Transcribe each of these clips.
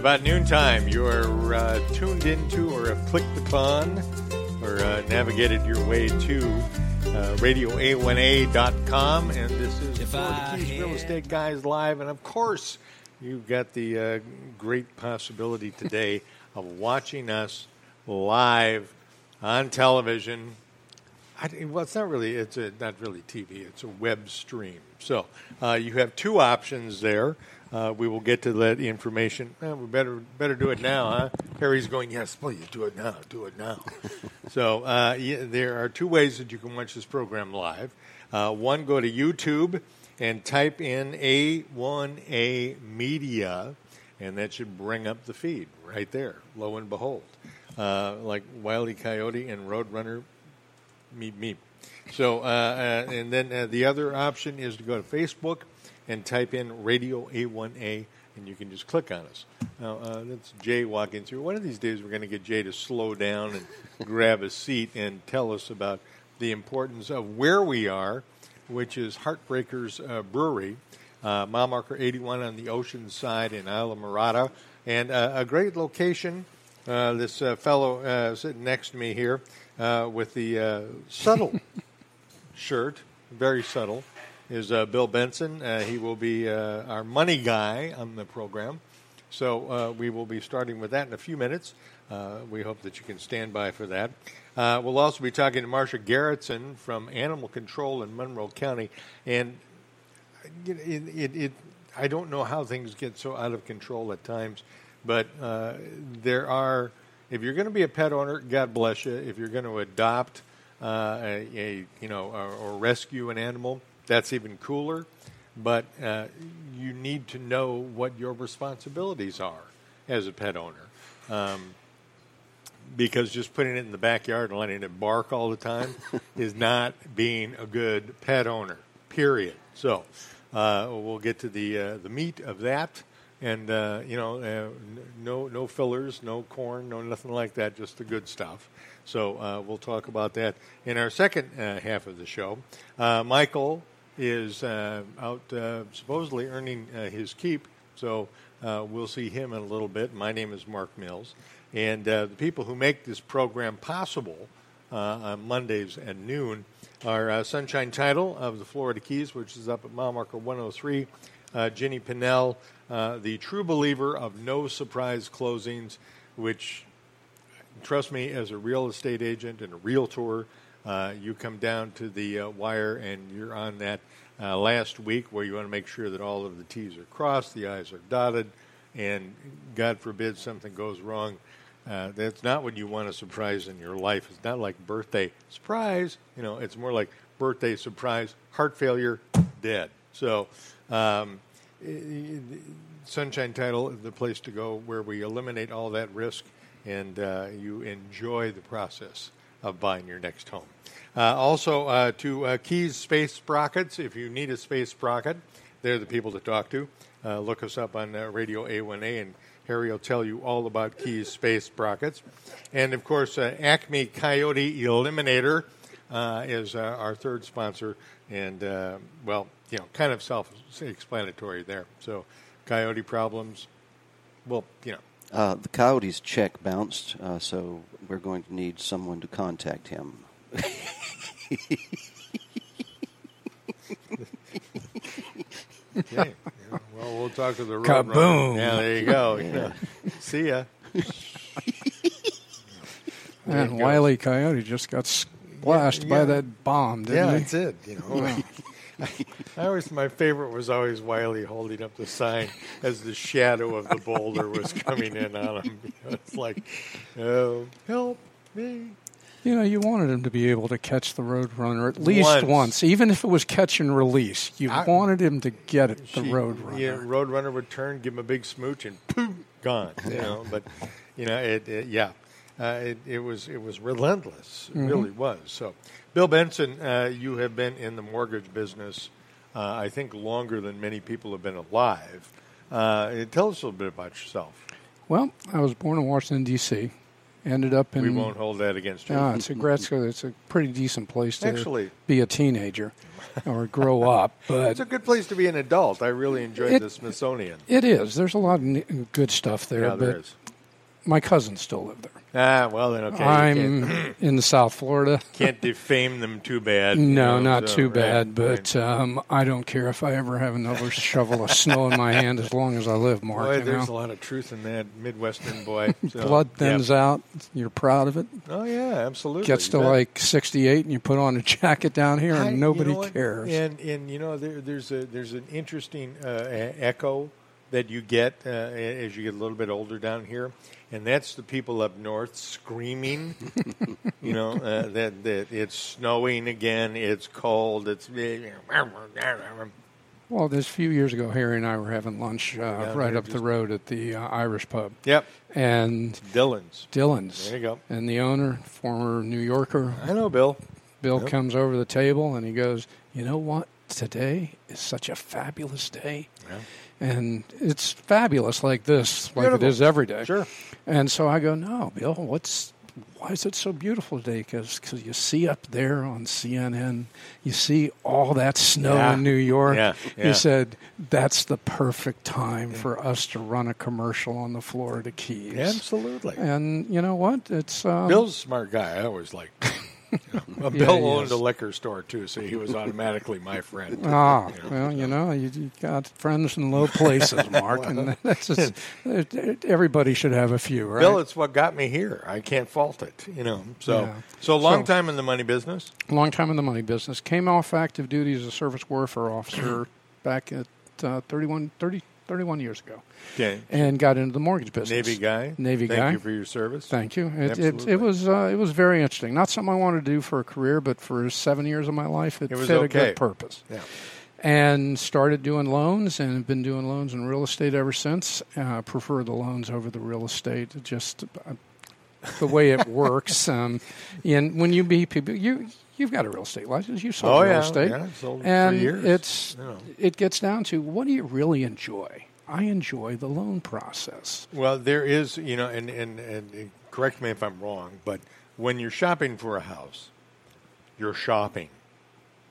about noontime. You are uh, tuned into or have clicked upon or uh, navigated your way to uh, radioa1a.com. And this is If for the Keys Real Estate Guys Live. And of course, you've got the uh, great possibility today of watching us live on television. I, well, it's not really. It's a, not really TV. It's a web stream. So uh, you have two options there. Uh, we will get to that information. Eh, we better better do it now, huh? Harry's going. Yes, please do it now. Do it now. so uh, yeah, there are two ways that you can watch this program live. Uh, one, go to YouTube and type in A1A Media, and that should bring up the feed right there. Lo and behold, uh, like Wiley Coyote and Roadrunner meep meep. So, uh, uh, and then uh, the other option is to go to Facebook and type in Radio A1A, and you can just click on us. Now, uh, that's Jay walking through. One of these days, we're going to get Jay to slow down and grab a seat and tell us about the importance of where we are, which is Heartbreakers uh, Brewery, uh, mile marker 81 on the ocean side in Islamorada, and uh, a great location. Uh, this uh, fellow uh, sitting next to me here with the subtle shirt, very subtle, is uh, Bill Benson. Uh, he will be uh, our money guy on the program. So uh, we will be starting with that in a few minutes. Uh, we hope that you can stand by for that. Uh, we'll also be talking to Marsha Garrettson from Animal Control in Monroe County. And it, it, it, I don't know how things get so out of control at times, but there are. If you're going to be a pet owner, God bless you. If you're going to adopt a, a you know or, or rescue an animal, that's even cooler. But uh, you need to know what your responsibilities are as a pet owner. Um, because just putting it in the backyard and letting it bark all the time is not being a good pet owner. Period. So uh, we'll get to the uh, the meat of that, and uh, you know, uh, no no fillers, no corn, no nothing like that, just the good stuff. So uh, we'll talk about that in our second uh, half of the show. Uh, Michael is uh, out uh, supposedly earning uh, his keep, so we'll see him in a little bit. My name is Mark Mills, and the people who make this program possible on Mondays at noon are Sunshine Title of the Florida Keys, which is up at mile marker 103. Uh, Jenny Pinnell, the true believer of no surprise closings, which trust me, as a real estate agent and a realtor, uh, you come down to the uh, wire and you're on that uh, last week where you want to make sure that all of the T's are crossed, the I's are dotted, and God forbid something goes wrong. Uh, that's not what you want a surprise in your life. It's not like birthday surprise. You know, it's more like birthday surprise, heart failure, dead. So, um, Sunshine Title is the place to go where we eliminate all that risk and uh, you enjoy the process of buying your next home. Uh, also, uh, to uh, Keys Space Sprockets, if you need a space sprocket, they're the people to talk to. Look us up on Radio A1A, and Harry will tell you all about Keys Space Sprockets. And of course, Acme Coyote Eliminator uh, is uh, our third sponsor, and uh, well, you know, kind of self-explanatory there. So, coyote problems, well, you know, the coyote's check bounced, so we're going to need someone to contact him. Okay. Yeah, well, we'll talk to the road Kaboom. runner. Yeah, there you go. Yeah. See ya. There And. Wiley Coyote just got splashed Yeah. by that bomb, didn't Yeah, he? that's it. You know, I always my favorite was always Wiley holding up the sign as the shadow of the boulder was coming in on him. You know, it's like, oh, help me. You know, you wanted him to be able to catch the Roadrunner at least Once. once, even if it was catch and release. You I- wanted him to get it, the She- Roadrunner. Yeah, Roadrunner would turn, give him a big smooch, and poof, gone. You know, but you know, it, it yeah, uh, it, it was it was relentless. It really was. So, Bill Benson, uh, you have been in the mortgage business, uh, I think, longer than many people have been alive. Uh, tell us a little bit about yourself. Well, I was born in Washington, D.C., ended up in. We won't hold that against you. Yeah, it's a school. It's a pretty decent place to Actually- be a teenager or grow up. But It's a good place to be an adult. I really enjoyed It- the Smithsonian. it is. There's a lot of good stuff there. Yeah, but there is. My cousins still live there. Ah, well then, okay. I'm in the South Florida. can't defame them too bad. you No, know, not so, too right, bad, but right. um, I don't care if I ever have another shovel of snow in my hand as long as I live, Mark. Boy, you there's a lot of truth in that Midwestern boy. So, Blood thins out. You're proud of it. Oh yeah, absolutely. Gets to like 68, and you put on a jacket down here, I- and you nobody know cares. And and you know there, there's a there's an interesting uh, echo that you get uh, as you get a little bit older down here, and that's the people up north screaming. you know uh, that that it's snowing again, it's cold, it's. Well, this few years ago, Harry and I were having lunch uh, Yeah, right up the road at the uh, Irish pub, Yep, and Dylan's. Dylan's. There you go. And the owner, former New Yorker, I know, Bill. Bill Yep. comes over the table and he goes, "You know what? Today is such a fabulous day." And it's fabulous like this, like Beautiful. it is every day. Sure. And so I go, no, Bill, what's why is it so beautiful today? Because you see up there on CNN, you see all that snow Yeah. in New York. Yeah, yeah. He said that's the perfect time for us to run a commercial on the Florida Keys. Absolutely. And you know what? It's um, Bill's a smart guy. I always like. You. Well, Bill he owned is. a liquor store too, so he was automatically my friend. Ah, well, you know, you, you got friends in low places, Mark, and that's just, everybody should have a few, right? Bill, it's what got me here. I can't fault it. You know. So, Yeah. so long So- time in the money business. long time in the money business. Came off active duty as a surface warfare officer back at uh, 31, 30, 31 years ago, Okay. and got into the mortgage business. Navy guy. Navy Thank guy. Thank you for your service. Thank you. It, it, it was uh, it was very interesting. Not something I wanted to do for a career, but for seven years of my life, it, It fit a good purpose. Yeah. And started doing loans, and have been doing loans in real estate ever since. Uh, prefer the loans over the real estate. Just uh, the way it works. Um, and when you meet people, you you've got a real estate license. You sold Oh, real yeah. estate, Yeah, sold for and years. it's know. it gets down to what do you really enjoy? I enjoy the loan process. Well, there is, you know, and, and, and, correct me if I'm wrong, but when you're shopping for a house, you're shopping.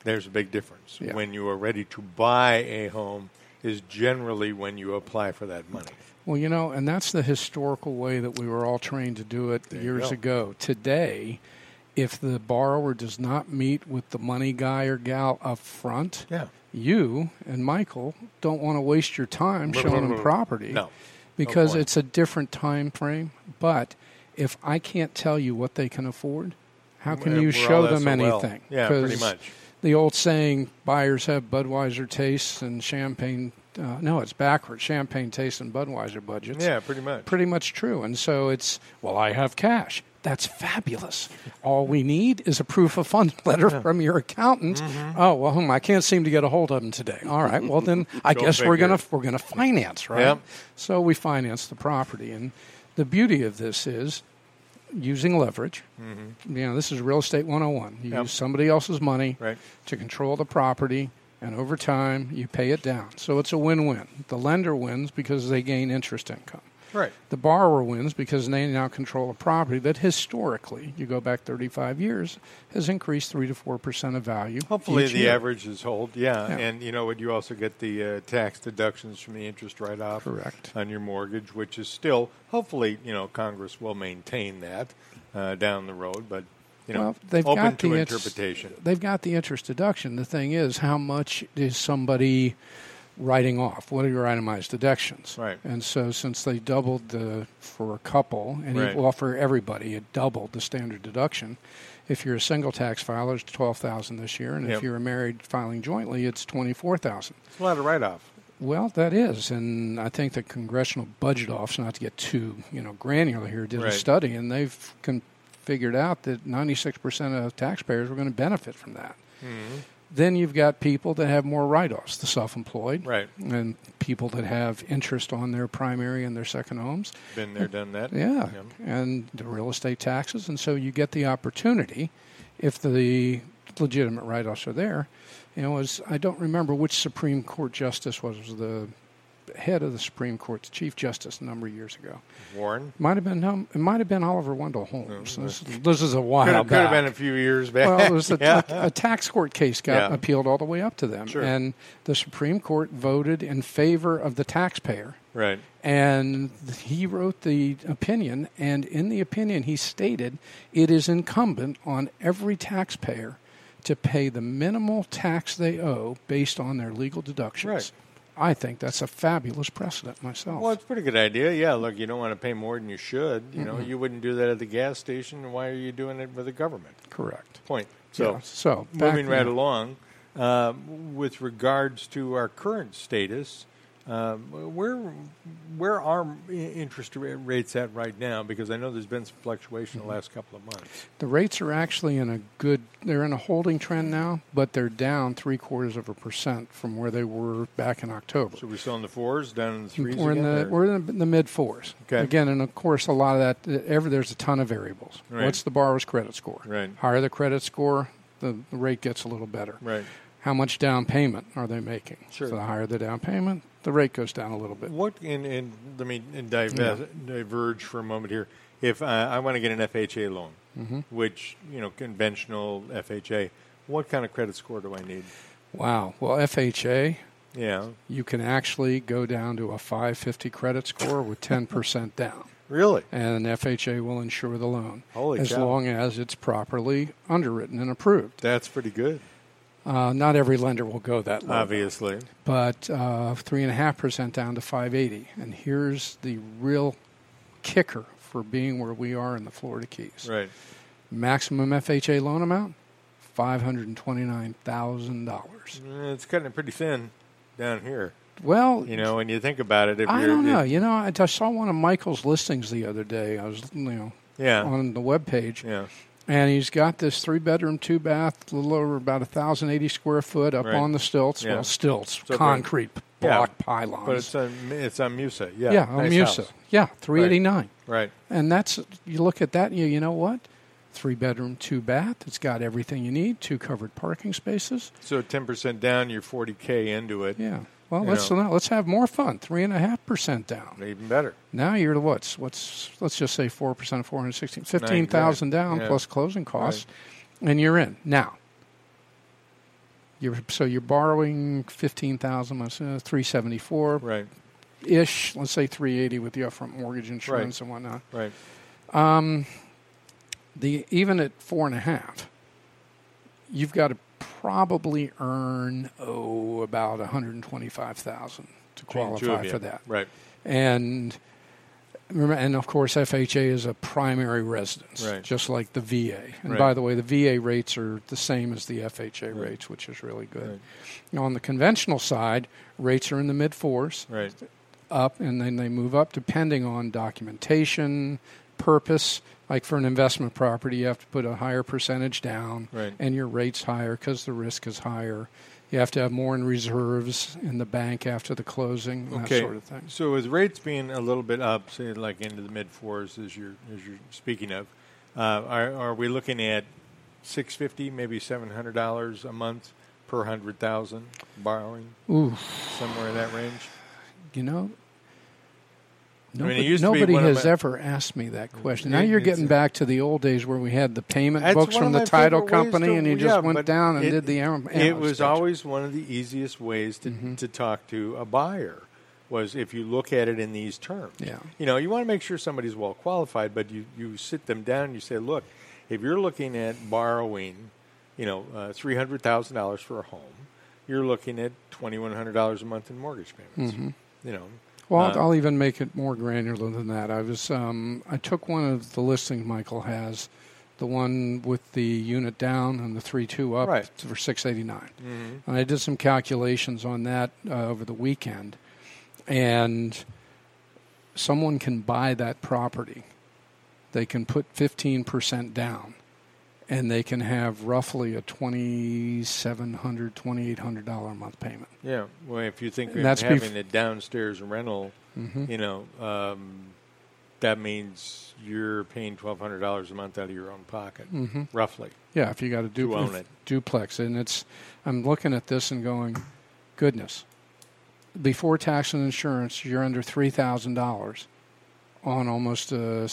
There's a big difference. Yeah. When you are ready to buy a home is generally when you apply for that money. Well, you know, and that's the historical way that we were all trained to do it you years ago. Today, if the borrower does not meet with the money guy or gal up front, Yeah. you and Michael don't want to waste your time showing them property No. because point. it's a different time frame. But if I can't tell you what they can afford, how can We're you show them SOL. anything? Yeah, pretty much. The old saying, buyers have Budweiser tastes and champagne. Uh, no, it's backwards. Champagne tastes and Budweiser budgets Yeah, pretty much. pretty much true. And so it's, well, I have cash. That's fabulous. All we need is a proof of fund letter from your accountant. Mm-hmm. Oh well, hmm, I can't seem to get a hold of him today. All right, well then I guess we're gonna we're gonna finance, right? Yep. So we finance the property, and the beauty of this is using leverage. You know, this is real estate 101. You Mm-hmm. Yep. use somebody else's money Right. to control the property, and over time you pay it down. So it's a win-win. The lender wins because they gain interest income. Right. The borrower wins because they now control a property that historically, you go back 35 years, has increased 3 to 4% of value. Hopefully the year. averages hold. Yeah. Yeah. And you know what? You also get the uh, tax deductions from the interest write off Correct. on your mortgage, which is still, hopefully, you know, Congress will maintain that uh, down the road. But, you know, Well, they've open got to the int- interpretation. They've got the interest deduction. The thing is, how much is somebody writing off? What are your itemized deductions? Right. And so, since they doubled the for a couple, and Right. well, for everybody, it doubled the standard deduction. If you're a single tax filer, it's twelve thousand this year, and Yep. if you're a married filing jointly, it's twenty four thousand. It's a lot of write off. Well, that is, and I think the Congressional Budget Office, not to get too you know granular here, did Right. a study, and they've con- figured out that 96% of taxpayers were going to benefit from that. Mm-hmm. Then you've got people that have more write-offs, the self-employed, Right. and people that have interest on their primary and their second homes. Been there, done that. Yeah, and the real estate taxes, and so you get the opportunity, if the legitimate write-offs are there. You know, as I don't remember which Supreme Court justice was, was the head of the Supreme Court, the Chief Justice, a number of years ago. Warren. Might have been it might have been Oliver Wendell Holmes. Mm-hmm. This, this is a while Could have, could have been a few years back. Well, it was a, yeah. a, a tax court case got Yeah. appealed all the way up to them, Sure. and the Supreme Court voted in favor of the taxpayer. right. And he wrote the opinion, and in the opinion, he stated it is incumbent on every taxpayer to pay the minimal tax they owe based on their legal deductions. Right. I think that's a fabulous precedent myself. Well, it's a pretty good idea. Yeah, look, you don't want to pay more than you should. You know, you wouldn't do that at the gas station. Why are you doing it with the government? Correct. Point. So, Yeah, so moving right along, uh, with regards to our current status, um, where where are interest rates at right now? Because I know there's been some fluctuation Mm-hmm. the last couple of months. The rates are actually in a good, they're in a holding trend now, but they're down three quarters of a percent from where they were back in October. So we're still in the fours, down in the 3s we're in the or- we're in the, mid fours. Okay. Again, and of course, a lot of that. Every there's a ton of variables. Right. What's the borrower's credit score? Right. Higher the credit score, the, the rate gets a little better. right. How much down payment are they making? Sure. So the higher the down payment, the rate goes down a little bit. What and, and let me dive, diverge for a moment here. If uh, I want to get an FHA loan, Mm-hmm. which you know conventional FHA, what kind of credit score do I need? Wow. Well, FHA, Yeah, you can actually go down to a 550 credit score with 10% down. really. and FHA will insure the loan Holy as cow. long as it's properly underwritten and approved. That's pretty good. Uh, not every lender will go that low, Obviously, but uh, three and a half percent down to 580. And here's the real kicker for being where we are in the Florida Keys. right. Maximum FHA loan amount five hundred and twenty-nine thousand dollars. Mm, It's cutting it pretty thin down here. Well, You know, when you think about it, if I don't know. You know, I just saw one of Michael's listings the other day. I was, you know, yeah, on the web page. yeah, And he's got this three bedroom, two bath, a little over about 1,080 square foot up Right. on the stilts. Yeah. Well, stilts, So, concrete yeah, block pylons. but it's on it's on Musa. Yeah, yeah, on nice Musa. house. Yeah, 389. Right. And that's, you look at that and you, you know what? Three bedroom, two bath. It's got everything you need, two covered parking spaces. So ten percent down, you're forty k into it. Yeah. Well, You let's know. let's have more fun. Three and a half percent down. Even better. Now you're to what's what's let's just say four percent of 416, 15,000 down Yeah. plus closing costs, and you're in. Now you're so you're borrowing fifteen thousand, uh, three seventy four Right. ish. Let's say three eighty with the upfront mortgage insurance and whatnot. Right. The even at four and a half, you've got to probably earn oh about one hundred twenty five thousand to Between the two qualify for that. Right. and remember, and of course FHA is a primary residence, Right. just like the VA. And Right. by the way, the VA rates are the same as the FHA Right. rates, which is really good. Now, on the conventional side, rates are in the mid fours, Right. up, and then they move up depending on documentation, purpose. Like for an investment property, you have to put a higher percentage down, Right. and your rate's higher because the risk is higher. You have to have more in reserves in the bank after the closing, that sort of thing. So with rates being a little bit up, say like into the mid fours, as you're as you're speaking of, uh, are are we looking at six fifty, maybe seven hundred dollars a month per hundred thousand borrowing, Ooh, somewhere in that range? you know, I mean, nobody, to be nobody one of has my- ever asked me that question. Now you're getting back to the old days where we had the payment books from the title company, to- and you yeah, just went down and it- did the am- It was always one of the easiest ways to Mm-hmm. to talk to a buyer was if you look at it in these terms. Yeah. You know, you want to make sure somebody's well qualified, but you you sit them down and you say, look, if you're looking at borrowing, you know, uh, three hundred thousand dollars for a home, you're looking at twenty one hundred dollars a month in mortgage payments. You know. Well, uh, I'll, even make it more granular than that. I was um, I took one of the listings Michael has, the one with the unit down and the three two up Right. for six eighty mhm. And I did some calculations on that uh, over the weekend, and someone can buy that property. They can put fifteen percent down, and they can have roughly a twenty seven hundred, twenty eight hundred dollar a month payment. Yeah. Well, if you think that's having bef- a downstairs rental, Mhm. you know, um, that means you're paying twelve hundred dollars a month out of your own pocket, Mhm. roughly. Yeah, if you got a own duplex, and it's, I'm looking at this and going, goodness, before tax and insurance, you're under three thousand dollars on almost a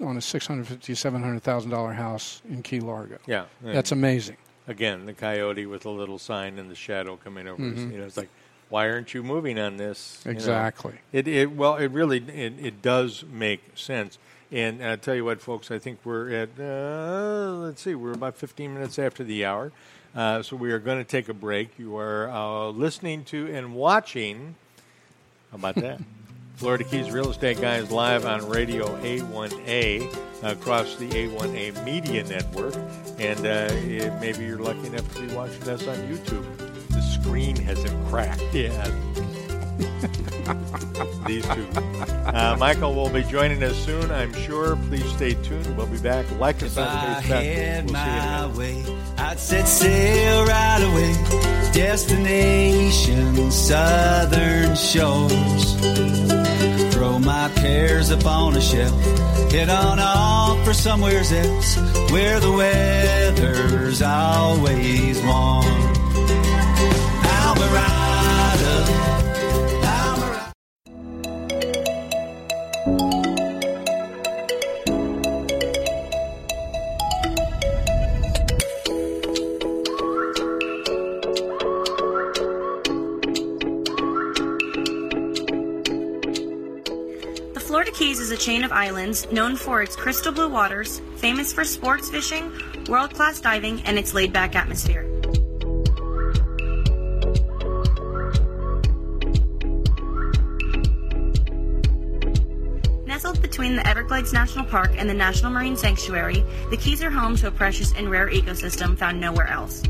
on a six hundred fifty seven hundred thousand dollar house in Key Largo. Yeah, That's amazing. again the coyote with a little sign in the shadow coming over. his- You know, it's like, why aren't you moving on this? You know, Exactly. it, it well, it really it, it does make sense. And I tell you what, folks, I think we're at uh, let's see, we're about 15 minutes after the hour, uh, so we are going to take a break. You are uh, listening to and watching. How about that? Florida Keys Real Estate Guys live on Radio A1A across the A1A Media Network. And uh, it, maybe you're lucky enough to be watching us on YouTube. The screen hasn't cracked yet. These two. Uh, Michael will be joining us soon, I'm sure. Please stay tuned. We'll be back. Like us If on I Facebook. We'll my way, I'd set sail right away. Destination southern shores. Throw my cares upon a shelf. Head on off for somewhere else where the weather's always warm. Alvarado. A chain of islands known for its crystal blue waters, famous for sports fishing, world class diving, and its laid back atmosphere. Nestled between the Everglades National Park and the National Marine Sanctuary, the Keys are home to a precious and rare ecosystem found nowhere else.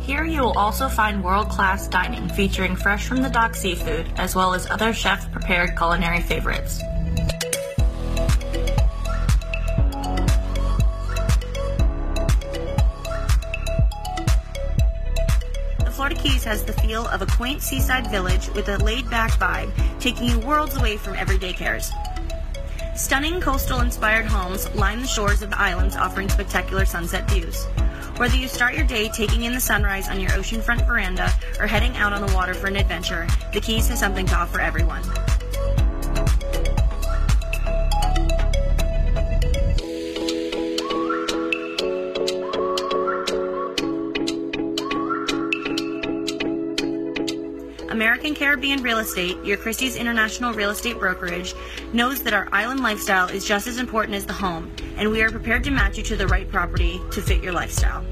Here you will also find world-class dining featuring fresh from the dock seafood as well as other chef-prepared culinary favorites. Has the feel of a quaint seaside village with a laid-back vibe, taking you worlds away from everyday cares. Stunning coastal inspired homes line the shores of the islands offering spectacular sunset views. Whether you start your day taking in the sunrise on your oceanfront veranda or heading out on the water for an adventure, the Keys has something to offer everyone. American Caribbean Real Estate, your Christie's International Real Estate Brokerage, knows that our island lifestyle is just as important as the home, and we are prepared to match you to the right property to fit your lifestyle.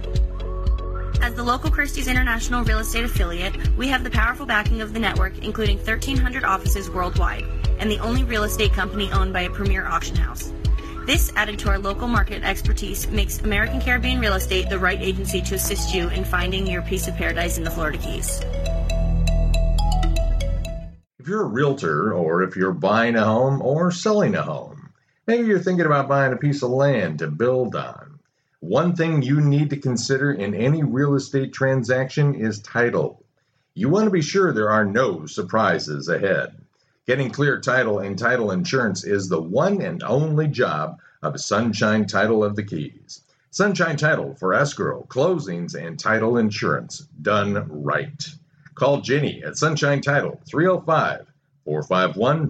As the local Christie's International Real Estate affiliate, we have the powerful backing of the network, including 1,300 offices worldwide, and the only real estate company owned by a premier auction house. This, added to our local market expertise, makes American Caribbean Real Estate the right agency to assist you in finding your piece of paradise in the Florida Keys. If you're a realtor or if you're buying a home or selling a home, maybe you're thinking about buying a piece of land to build on. One thing you need to consider in any real estate transaction is title. You want to be sure there are no surprises ahead. Getting clear title and title insurance is the one and only job of Sunshine Title of the Keys. Sunshine Title for escrow, closings, and title insurance done right. Call Jenny at Sunshine Title 305 451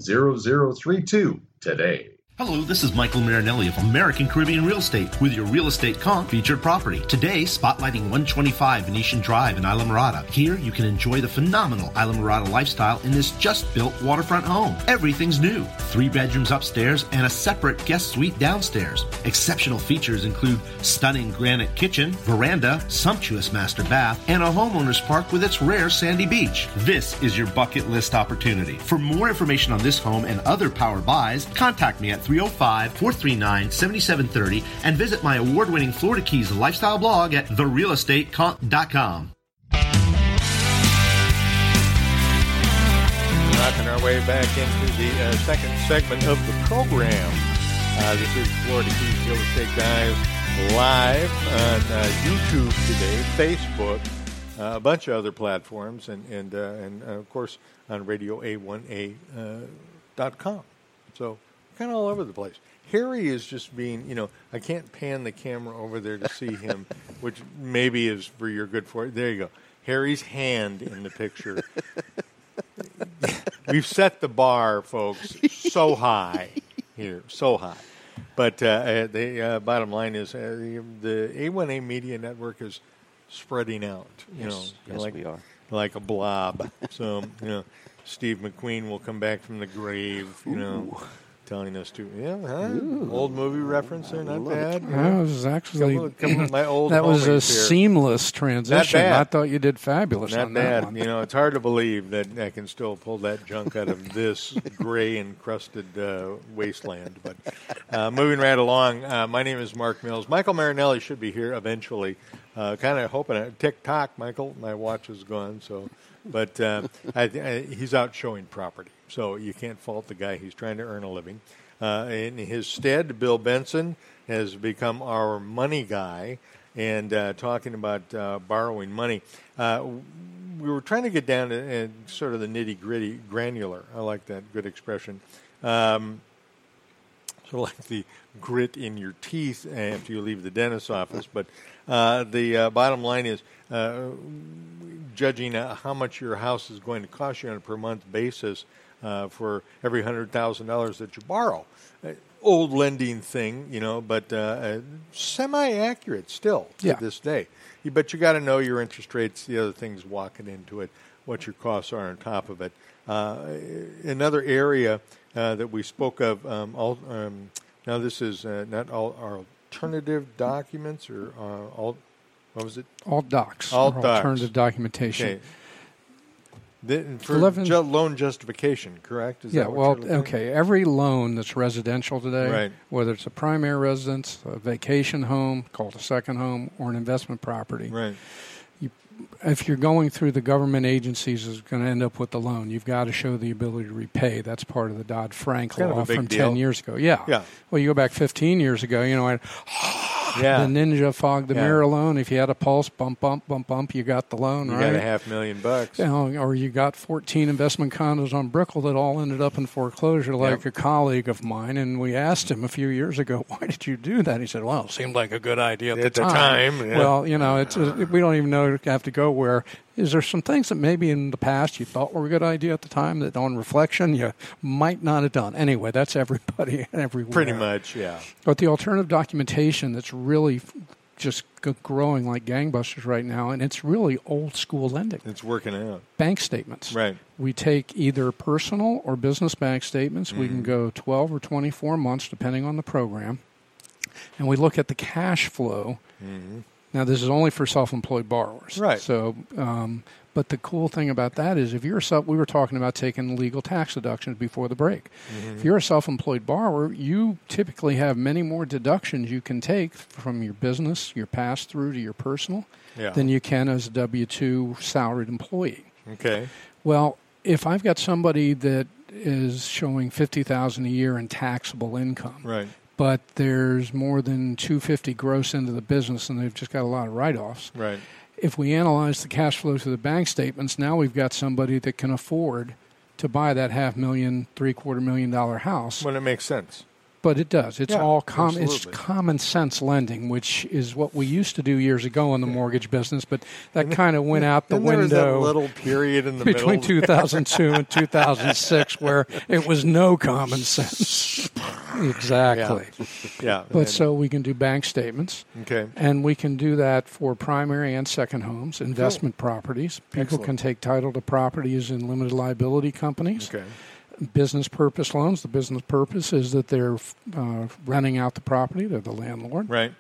0032 today. Hello, this is Michael Marinelli of American Caribbean Real Estate with your real estate conch featured property. Today, spotlighting 125 Venetian Drive in Islamorada. Here, you can enjoy the phenomenal Islamorada lifestyle in this just built waterfront home. Everything's new. Three bedrooms upstairs and a separate guest suite downstairs. Exceptional features include stunning granite kitchen, veranda, sumptuous master bath, and a homeowner's park with its rare sandy beach. This is your bucket list opportunity. For more information on this home and other power buys, contact me at 305 439 7730 and visit my award winning Florida Keys lifestyle blog at therealestateconch.com. Rocking our way back into the uh, second segment of the program. Uh, this is Florida Keys Real Estate Guys live on uh, YouTube today, Facebook, uh, a bunch of other platforms, and and uh, and uh, of course on Radio A1A.com. so kind of all over the place. Harry is just being, you know, I can't pan the camera over there to see him, which maybe is for your good for it. There you go. Harry's hand in the picture. we've set the bar, folks, so high here, so high. But uh, uh, the uh, bottom line is uh, the, the A1A Media Network is spreading out. You Yes, know, yes, like, we are. like a blob. so you know, Steve McQueen will come back from the grave. You know, telling us to yeah, huh? old movie reference there, not Love it. bad. That was actually Couple of- couple of my old that was a here. seamless transition. bad. I thought you did fabulous Not on that bad. You know, it's hard to believe that I can still pull that junk out of this gray encrusted uh, wasteland. But uh, moving right along, uh, my name is Mark Mills. Michael Marinelli should be here eventually. Uh, kind of hoping. it. Tick tock, Michael. My watch is gone. So, but uh, I, I, he's out showing property, so you can't fault the guy. He's trying to earn a living. Uh, in his stead, Bill Benson has become our money guy and uh, talking about uh, borrowing money. Uh, we were trying to get down to uh, sort of the nitty gritty, granular. I like that good expression. Um, sort of like the grit in your teeth after you leave the dentist's office. But uh, the uh, bottom line is uh, judging uh, how much your house is going to cost you on a per month basis uh, for every hundred thousand dollars that you borrow. Uh, old lending thing, you know, but uh, uh, semi accurate still to Yeah. this day. You- But you got to know your interest rates, the other things walking into it, what your costs are on top of it. Uh, another area uh, that we spoke of, um, all, um, now this is uh, not all our alternative documents or uh, all, what was it? All docs, All docs. alternative documentation. Okay. The, for Eleven- ju- loan justification, correct? Is Yeah, well, you're looking at? okay. Every loan that's residential today, Right. whether it's a primary residence, a vacation home called a second home, or an investment property, Right. if you're going through the government agencies, is going to end up with the loan. You've got to show the ability to repay. That's part of the Dodd Frank Kind of law from deal. ten years ago. Yeah, Yeah. Well, you go back 15 years ago. You know, I, Yeah. the Ninja Fog the Yeah. Mirror loan. If you had a pulse, bump, bump, bump, bump, you got the loan, You right? got a half million bucks. You know, or you got 14 investment condos on Brickell that all ended up in foreclosure, like Yep. a colleague of mine. And we asked him a few years ago, why did you do that? He said, well, it seemed like a good idea at, At the the time. time, yeah. Well, you know, it's uh we don't even know have to go where. Is there some things that maybe in the past you thought were a good idea at the time that on reflection you might not have done? Anyway, that's everybody and everywhere. Pretty much, yeah. But the alternative documentation that's really just growing like gangbusters right now, and it's really old school lending. It's working out. Bank statements. Right. We take either personal or business bank statements. We Mm-hmm. can go 12 or 24 months, depending on the program. And we look at the cash flow. Now, this is only for self employed borrowers. Right. So, um, but the cool thing about that is if you're a self, we were talking about taking legal tax deductions before the break. Mm-hmm. If you're a self employed borrower, you typically have many more deductions you can take from your business, your pass through to your personal, Yeah. than you can as a W 2 salaried employee. Okay. Well, if I've got somebody that is showing fifty thousand a year in taxable income, Right. But there's more than two fifty gross into the business, and they've just got a lot of write-offs. Right. If we analyze the cash flow through the bank statements, now we've got somebody that can afford to buy that half million, three quarter million dollar house. When it makes sense. But it does. It's Yeah, all com- it's common sense lending, which is what we used to do years ago in the mortgage business. But that kind of went out the Then there was that window little period in the between middle. 2002 and 2006 where it was no common sense. exactly. Yeah. But so we can do bank statements. Okay. And we can do that for primary and second homes, investment properties. People Excellent. can take title to properties in limited liability companies. Okay. Business purpose loans. The business purpose is that they're uh, renting out the property, they're the landlord. Right.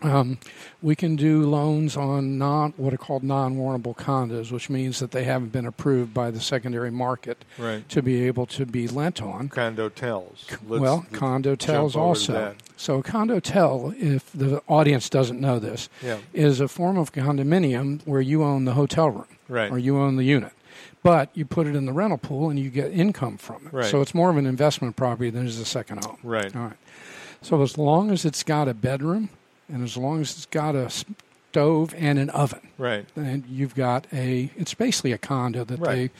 Um, we can do loans on non what are called non-warrantable condos, which means that they haven't been approved by the secondary market Right. to be able to be lent on. Condotels. Let's- well, let's condotels jump over to also. So a condotel, if the audience doesn't know this, Yeah. is a form of condominium where you own the hotel room Right. or you own the unit. But you put it in the rental pool and you get income from it. Right. So it's more of an investment property than it is a second home. Right. All right. So as long as it's got a bedroom and as long as it's got a stove and an oven, Right. then you've got a it's basically a condo that Right.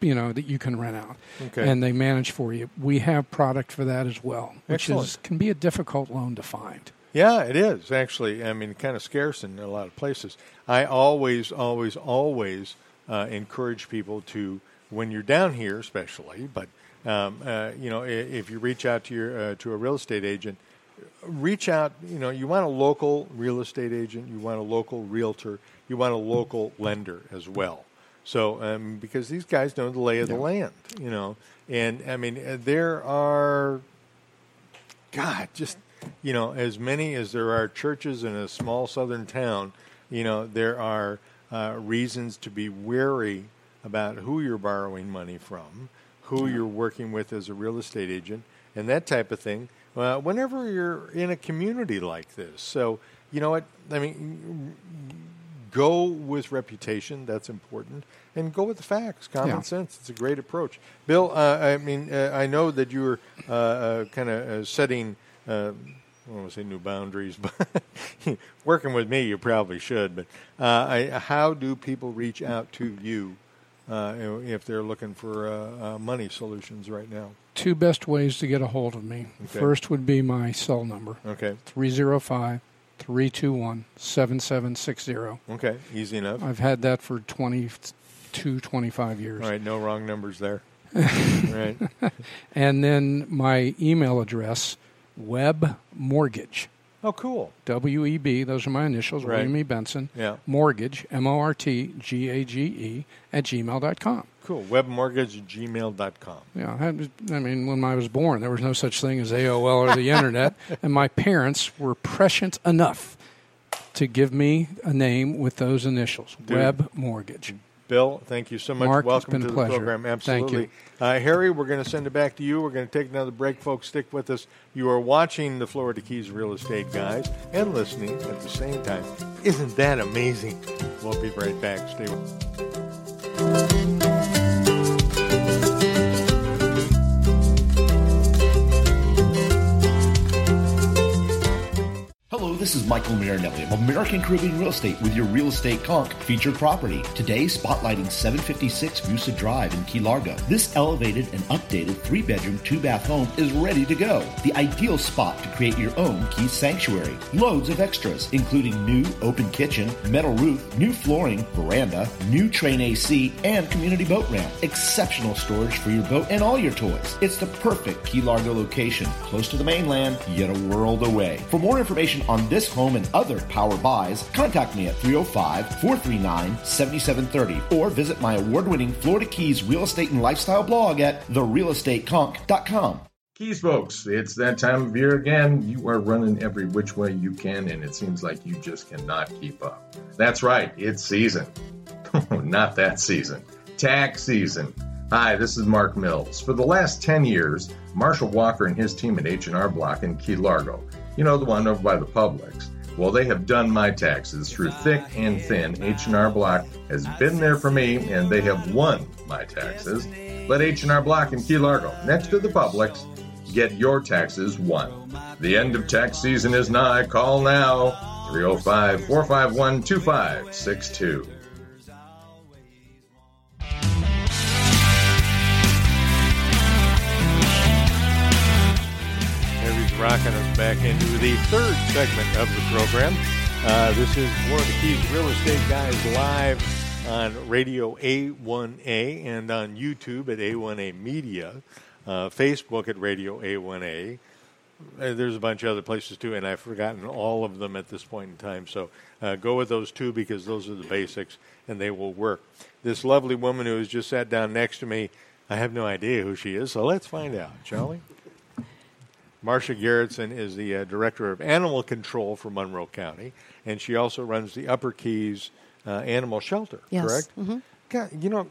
they you know that you can rent out Okay. and they manage for you. We have product for that as well, which Excellent. is can be a difficult loan to find. Yeah, it is actually. I mean, kind of scarce in a lot of places. I always, always, always uh, encourage people to when you're down here, especially. But um, uh, you know, if you reach out to your uh, to a real estate agent, reach out. You know, you want a local real estate agent, you want a local realtor, you want a local lender as well. So, um, because these guys know the lay of the land, you know, and I mean, uh, there are, God, just you know, as many as there are churches in a small southern town, you know, there are uh, reasons to be wary about who you're borrowing money from, who you're working with as a real estate agent, and that type of thing. Uh, whenever you're in a community like this, so you know what I mean. Go with reputation. That's important, and go with the facts. Common Yeah. sense. It's a great approach. Bill, uh, I mean, uh, I know that you're uh, uh, kind of uh, setting. Uh, I don't want to say new boundaries, but working with me, you probably should. But uh, I, how do people reach out to you uh, if they're looking for uh, uh, money solutions right now? Two best ways to get a hold of me. Okay. First would be my cell number Okay. 305 321 7760. Okay. Easy enough. I've had that for 22, 25 years. All right. No wrong numbers there. right. And then my email address, Web Mortgage, Oh, cool. W E B, those are my initials, Right. William E. Benson. Yeah. Mortgage, M O R T G A G E, at gmail.com. Cool. Webmortgage gmail.com. Yeah, I, I mean, when I was born, there was no such thing as AOL or the internet, and my parents were prescient enough to give me a name with those initials, Dude. Web Mortgage. Bill, thank you so much. Mark, Welcome to the pleasure. program. Absolutely. Uh, Harry, we're going to send it back to you. We're going to take another break, folks. Stick with us. You are watching the Florida Keys Real Estate Guys and listening at the same time. Isn't that amazing? We'll be right back. Stay with Hello, this is Michael Marinelli of American Caribbean Real Estate with your real estate conch featured property. Today, spotlighting 756 Musa Drive in Key Largo. This elevated and updated three bedroom, two bath home is ready to go. The ideal spot to create your own Key Sanctuary. Loads of extras, including new open kitchen, metal roof, new flooring, veranda, new Trane AC, and community boat ramp. Exceptional storage for your boat and all your toys. It's the perfect Key Largo location, close to the mainland, yet a world away. For more information on this home and other power buys, contact me at 305 439 7730 or visit my award winning Florida Keys real estate and lifestyle blog at therealestateconch.com. Keys, folks, it's that time of year again. You are running every which way you can, and it seems like you just cannot keep up. That's right, it's season. Not that season. Tax season. Hi, this is Mark Mills. For the last 10 years, Marshall Walker and his team at H&R Block in Key Largo, you know, the one over by the Publix, well, they have done my taxes through thick and thin. H&R Block has been there for me, and they have won my taxes. Let H&R Block in Key Largo, next to the Publix, get your taxes won. The end of tax season is nigh. Call now 305 451 2562. Rocking us back into the third segment of the program. Uh, this is one of the Keys Real Estate Guys live on Radio A1A and on YouTube at A1A Media, uh, Facebook at Radio A1A. Uh, there's a bunch of other places too, and I've forgotten all of them at this point in time. So uh, go with those two because those are the basics, and they will work. This lovely woman who has just sat down next to me, I have no idea who she is, so let's find out, shall we? Marcia Garrettson is the uh, director of animal control for Monroe County, and she also runs the Upper Keys uh, Animal Shelter. Yes. Correct? Mhm. God, you know,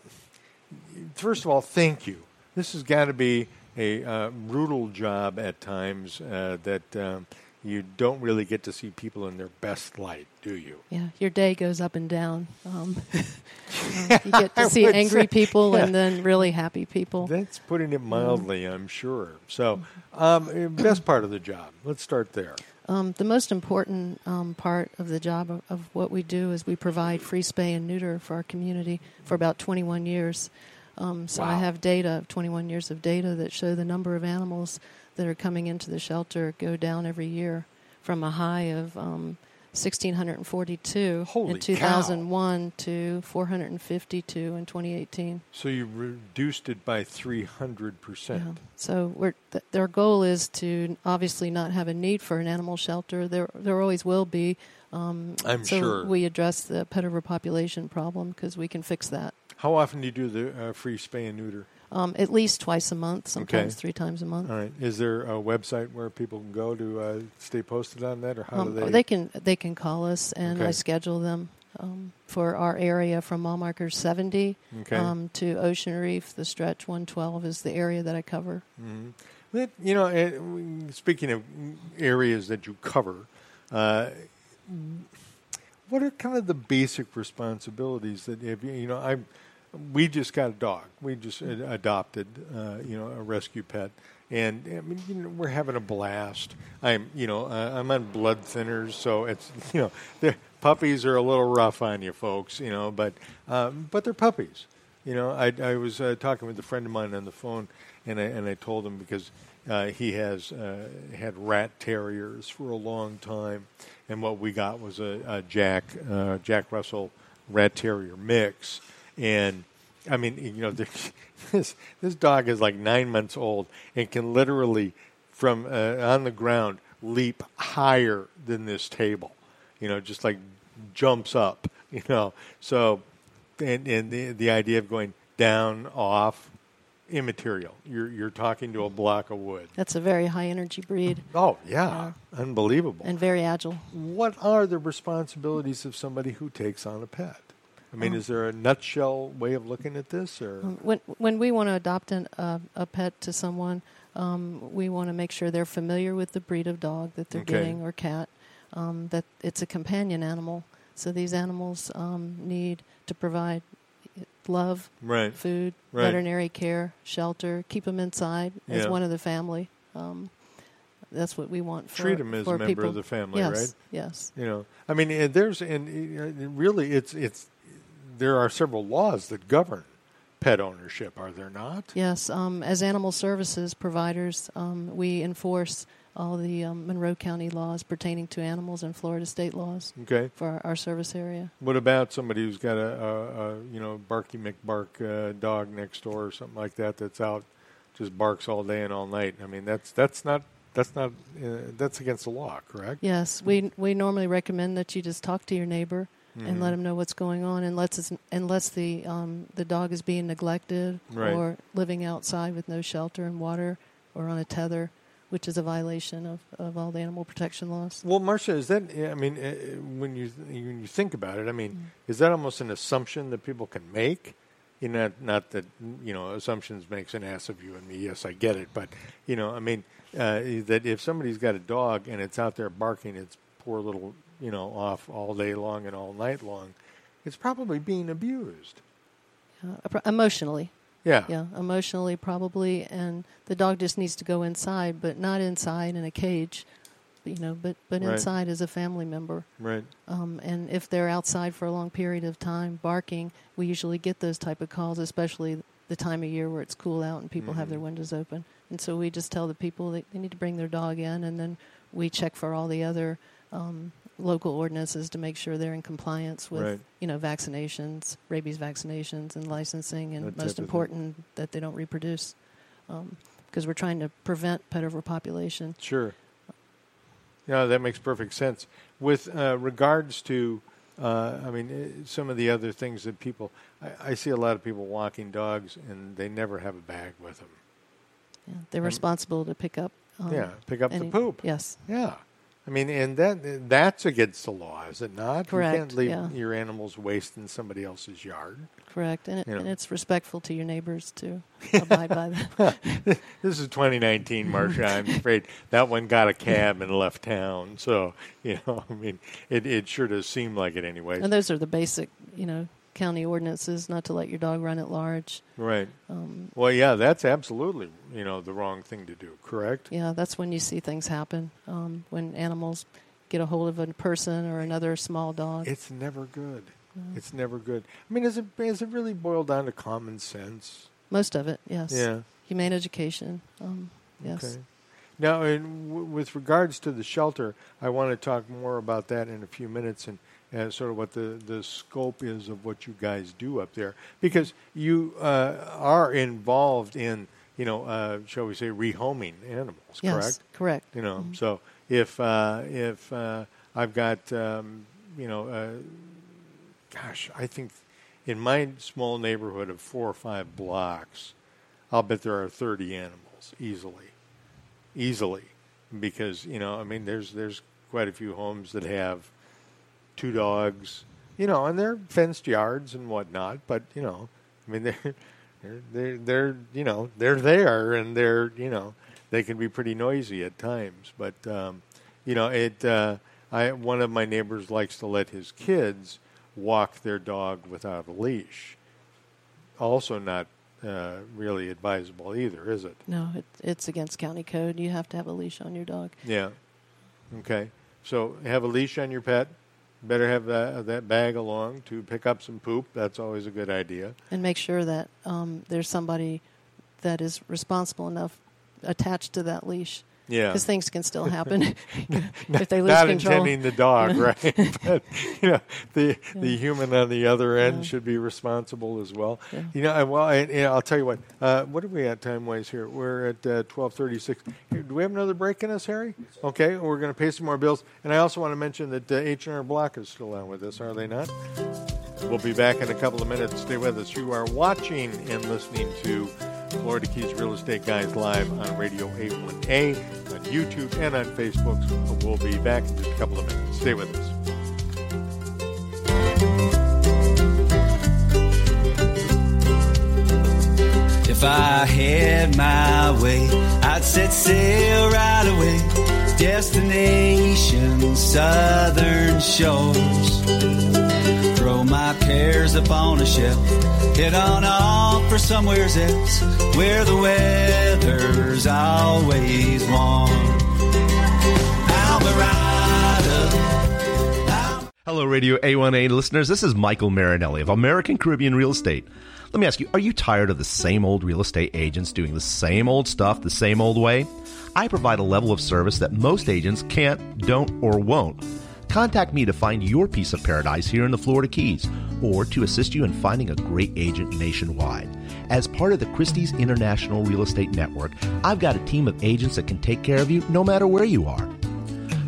first of all, thank you. This has got to be a uh, brutal job at times uh, that um, you don't really get to see people in their best light, do you? Yeah, your day goes up and down. Um, you get to see angry say- people yeah. and then really happy people. That's putting it mildly, I'm sure. So, um, uh, best part of the job. Let's start there. Um, the most important um, part of the job of, of what we do is we provide free spay and neuter for our community for about 21 years. Um, so I have data, 21 years of data that show the number of animals that are coming into the shelter go down every year from a high of um, 1,642 Holy in 2001 to 452 in 2018. So you reduced it by 300%. Yeah. So we're, th- their goal is to obviously not have a need for an animal shelter. There, there always will be. Um, I'm so sure. we address the pet overpopulation problem because we can fix that. How often do you do the uh, free spay and neuter? Um, at least twice a month, sometimes Okay. three times a month. All right. Is there a website where people can go to uh, stay posted on that, or how Um, do they? They can they can call us, and Okay. I schedule them um, for our area from mile marker 70 Okay. um, to Ocean Reef. The stretch 112 is the area that I cover. Mhm. But, you know, eh, speaking of areas that you cover, uh, what are kind of the basic responsibilities that if you, you know I we just got a dog. We just ad- adopted uh, you know a rescue pet. And I mean you know, we're having a blast. I'm you know uh, I'm on blood thinners so it's you know puppies are a little rough on you folks you know but um, but they're puppies. You know I I was uh, talking with a friend of mine on the phone and I and I told him because uh, he has uh, had rat terriers for a long time, and what we got was a, a Jack uh, Jack Russell rat terrier mix. And I mean, you know, this this dog is like nine months old and can literally, from uh, on the ground, leap higher than this table. You know, just like jumps up. You know, so and and the the idea of going down off immaterial. You're you're talking to a block of wood. That's a very high energy breed Oh yeah, unbelievable. and very agile. what are the responsibilities of somebody who takes on a pet? I mean, is there a nutshell way of looking at this, or when when we want to adopt an, uh, a pet to someone, um, we want to make sure they're familiar with the breed of dog that they're Okay. getting or cat. Um, that it's a companion animal. So these animals um, need to provide love, right? food, Right. veterinary care, shelter, keep them inside as Yeah. one of the family. Um, that's what we want. For, Treat 'em as a member people. of the family, yes, right? Yes. You know, I mean, and there's and uh, really, it's it's there are several laws that govern pet ownership, are there not? Yes, um, as animal services providers, um, we enforce all the um, Monroe County laws pertaining to animals and Florida state laws Okay. for our, our service area. What about somebody who's got a, a, a you know Barky McBark uh, dog next door or something like that that's out just barks all day and all night? I mean, that's that's not that's not uh, that's against the law, correct? Yes, we we normally recommend that you just talk to your neighbor and Mm-hmm. let them know what's going on, unless it's, unless the um, the dog is being neglected Right. or living outside with no shelter and water or on a tether, which is a violation of, of all the animal protection laws. Well, Marcia, is that? I mean, uh, when you when you think about it, I mean, Mm. is that almost an assumption that people can make? You know, not, not that you know assumptions makes an ass of you and me. Yes, I get it, but you know, I mean, uh, that if somebody's got a dog and it's out there barking its poor little you know off all day long and all night long, it's probably being abused. Uh, emotionally, Yeah. yeah, emotionally probably, and the dog just needs to go inside, but not inside in a cage, you know, but but Right. inside as a family member. Right. Um, and if they're outside for a long period of time barking, we usually get those type of calls, especially the time of year where it's cool out and people have their windows open. And so we just tell the people that they need to bring their dog in, and then we check for all the other um, local ordinances to make sure they're in compliance with, Right. you know, vaccinations, rabies vaccinations, and licensing, and That most of thing. important that they don't reproduce, because we're trying to prevent pet overpopulation. Sure. Yeah, that makes perfect sense. With uh, regards to, uh, I mean, uh, some of the other things that people, I, I see a lot of people walking dogs and they never have a bag with them. Yeah, they're responsible to pick up. Um, yeah, pick up any- the poop. Yes. Yeah. I mean, and that that's against the law, is it not? You Correct, can't leave yeah. your animals waste in somebody else's yard. Correct, and, it, and it's respectful to your neighbors to abide by that. This is 2019, Marcia. I'm afraid that one got a cab and left town. So, you know, I mean, it, it sure does seem like it anyway. And those are the basic, you know, county ordinances not to let your dog run at large. Right. Um, well, yeah, that's absolutely, you know, the wrong thing to do, correct? Yeah, that's when you see things happen um, when animals get a hold of a person or another small dog. It's never good. It's never good. I mean, is it, is it really boiled down to common sense? Most of it, yes. Yeah. Humane education, um, yes. Okay. Now, in, w- with regards to the shelter, I want to talk more about that in a few minutes and, and sort of what the, the scope is of what you guys do up there. Because you uh, are involved in, you know, uh, shall we say, rehoming animals, Yes, correct? correct. You know, so if uh, if uh, I've got, um, you know, uh, gosh, I think in my small neighborhood of four or five blocks, I'll bet there are 30 animals easily, easily, because you know, I mean, there's there's quite a few homes that have two dogs, you know, and they're fenced yards and whatnot, but you know, I mean, they're they're they're, they're you know they're there and they're you know they can be pretty noisy at times, but um, you know it. Uh, I one of my neighbors likes to let his kids walk their dog without a leash. Also, not uh, really advisable either, is it? No, it, it's against county code. You have to have a leash on your dog. Yeah. Okay. So have a leash on your pet. Better have that, that bag along to pick up some poop. That's always a good idea. And make sure that um, there's somebody that is responsible enough attached to that leash. Yeah. Because things can still happen if they lose Not control. intending the dog, right? but you know, the the human on the other end Yeah. should be responsible as well. Yeah. You know, I- well, I, you know, I'll tell you what. Uh, what are we at time wise here? We're at uh, twelve thirty six. Do we have another break in us, Harry? Okay, we're going to pay some more bills. And I also want to mention that uh, H and R Block is still on with us, are they not? We'll be back in a couple of minutes. Stay with us. You are watching and listening to Florida Keys Real Estate Guys live on Radio A1A, on YouTube, and on Facebook. We'll be back in just a couple of minutes. Stay with us. If I had my way, I'd set sail right away. Destination southern shores. Throw my cares upon a shelf. Head on off for somewheres else where the weather's always warm. Hello, Radio A1A listeners. This is Michael Marinelli of American Caribbean Real Estate. Let me ask you, are you tired of the same old real estate agents doing the same old stuff the same old way? I provide a level of service that most agents can't, don't, or won't. Contact me to find your piece of paradise here in the Florida Keys or to assist you in finding a great agent nationwide. As part of the Christie's International Real Estate Network, I've got a team of agents that can take care of you no matter where you are.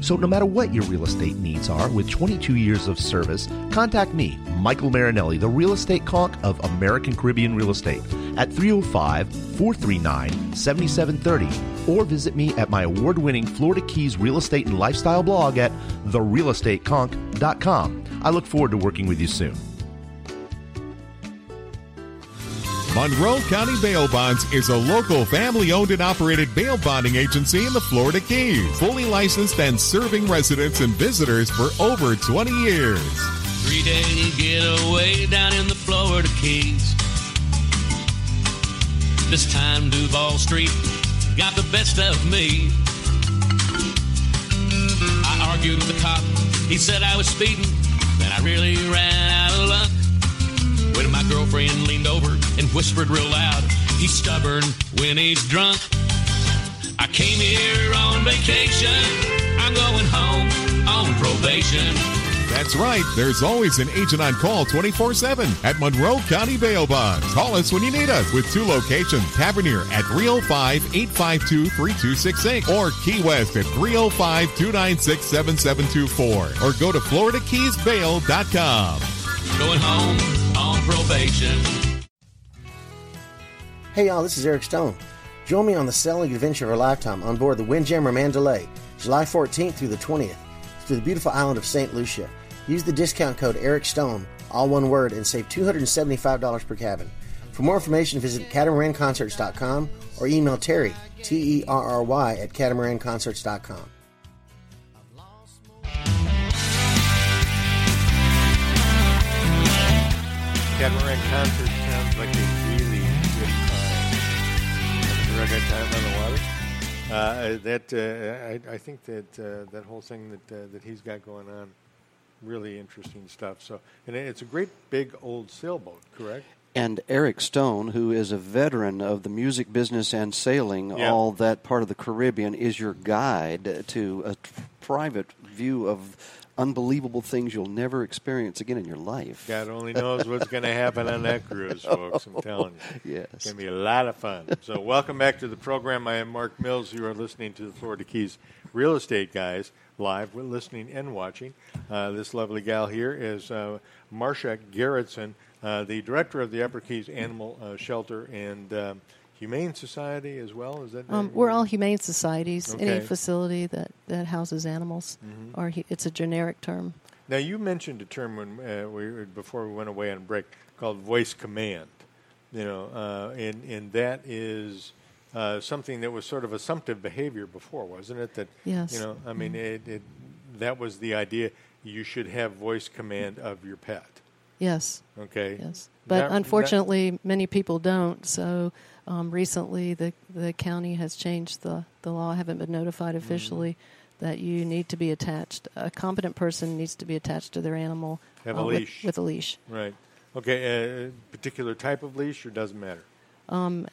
So, no matter what your real estate needs are, with 22 years of service, contact me, Michael Marinelli, the real estate conch of American Caribbean Real Estate, at 305 439 7730, or visit me at my award winning Florida Keys real estate and lifestyle blog at therealestateconch.com. I look forward to working with you soon. Monroe County Bail Bonds is a local family owned and operated bail bonding agency in the Florida Keys. Fully licensed and serving residents and visitors for over 20 years. Three day getaway down in the Florida Keys. This time Duval Street got the best of me. I argued with the cop. He said I was speeding. Then I really ran out of luck. Whispered real loud, he's stubborn when he's drunk. I came here on vacation. I'm going home on probation. That's right, there's always an agent on call 24 7 at Monroe County Bail Bonds. Call us when you need us with two locations Tavernier at 305 852 3268 or Key West at 305 296 7724 or go to FloridaKeysBail.com. Going home on probation. Hey y'all, this is Eric Stone. Join me on the sailing adventure of a lifetime on board the Windjammer Mandalay, July 14th through the 20th, to the beautiful island of St. Lucia. Use the discount code Eric Stone, all one word, and save $275 per cabin. For more information, visit catamaranconcerts.com or email Terry, T E R R Y, at catamaranconcerts.com. Catamaran concert good time on the water. Uh, that uh, I, I think that uh, that whole thing that uh, that he's got going on, really interesting stuff. So, and it's a great big old sailboat, correct? And Eric Stone, who is a veteran of the music business and sailing, Yeah. all that part of the Caribbean, is your guide to a t- private view of unbelievable things you'll never experience again in your life. God only knows what's going to happen on that cruise, folks. I'm telling you. Yes. It's going to be a lot of fun. So, welcome back to the program. I am Mark Mills. You are listening to the Florida Keys Real Estate Guys live. We're listening and watching. Uh, this lovely gal here is uh, Marcia Garrettson, uh, the director of the Upper Keys Animal uh, Shelter and um, Humane Society as well. Is that Um, we're all humane societies. Okay. Any facility that, that houses animals, Mhm. or it's a generic term. Now, you mentioned a term when uh, we before we went away on break called voice command. You know, uh, and and that is uh, something that was sort of assumptive behavior before, wasn't it? That Yes. you know, I mean, it, it that was the idea. You should have voice command of your pet. Yes. Okay. Yes. But Not- unfortunately, many people don't. So um, recently, the the county has changed the the law. I haven't been notified Mm-hmm. officially that you need to be attached. A competent person needs to be attached to their animal Have a uh, with- leash. with, a leash. Right. Okay. A particular type of leash, or doesn't matter. Um,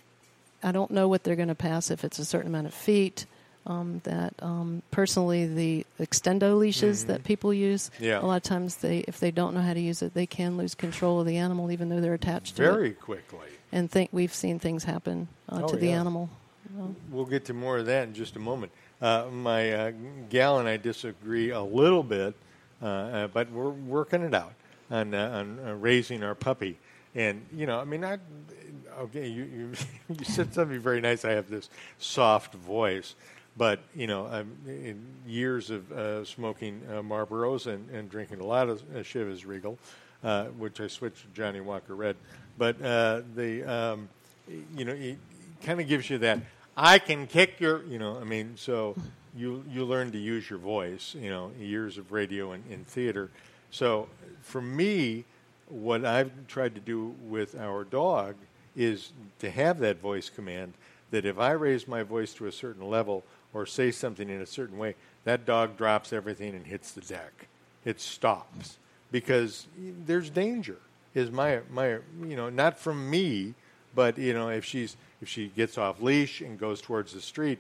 I don't know what they're going to pass if it's a certain amount of feet. Um, that um, personally, the extendo leashes Mhm. that people use, Yeah. a lot of times they, if they don't know how to use it, they can lose control of the animal, even though they're attached to it. Very quickly. And think we've seen things happen uh, Oh, to the yeah. animal. Uh, We'll get to more of that in just a moment. Uh, my uh, gal and I disagree a little bit, uh, uh, but we're working it out on, uh, on uh, raising our puppy. And you know, I mean, I okay, you you, you said something very nice. I have this soft voice, but you know, I'm in years of uh, smoking uh, Marlboros and, and drinking a lot of uh, Chivas Regal, uh, which I switched to Johnnie Walker Red. But uh, the um, you know, it kind of gives you that I can kick your, you know, I mean, so you you learn to use your voice, you know, years of radio and, and theater. So for me, what I've tried to do with our dog is to have that voice command that if I raise my voice to a certain level or say something in a certain way, that dog drops everything and hits the deck. It stops because there's danger. Is my my you know not from me, but you know if she's if she gets off leash and goes towards the street,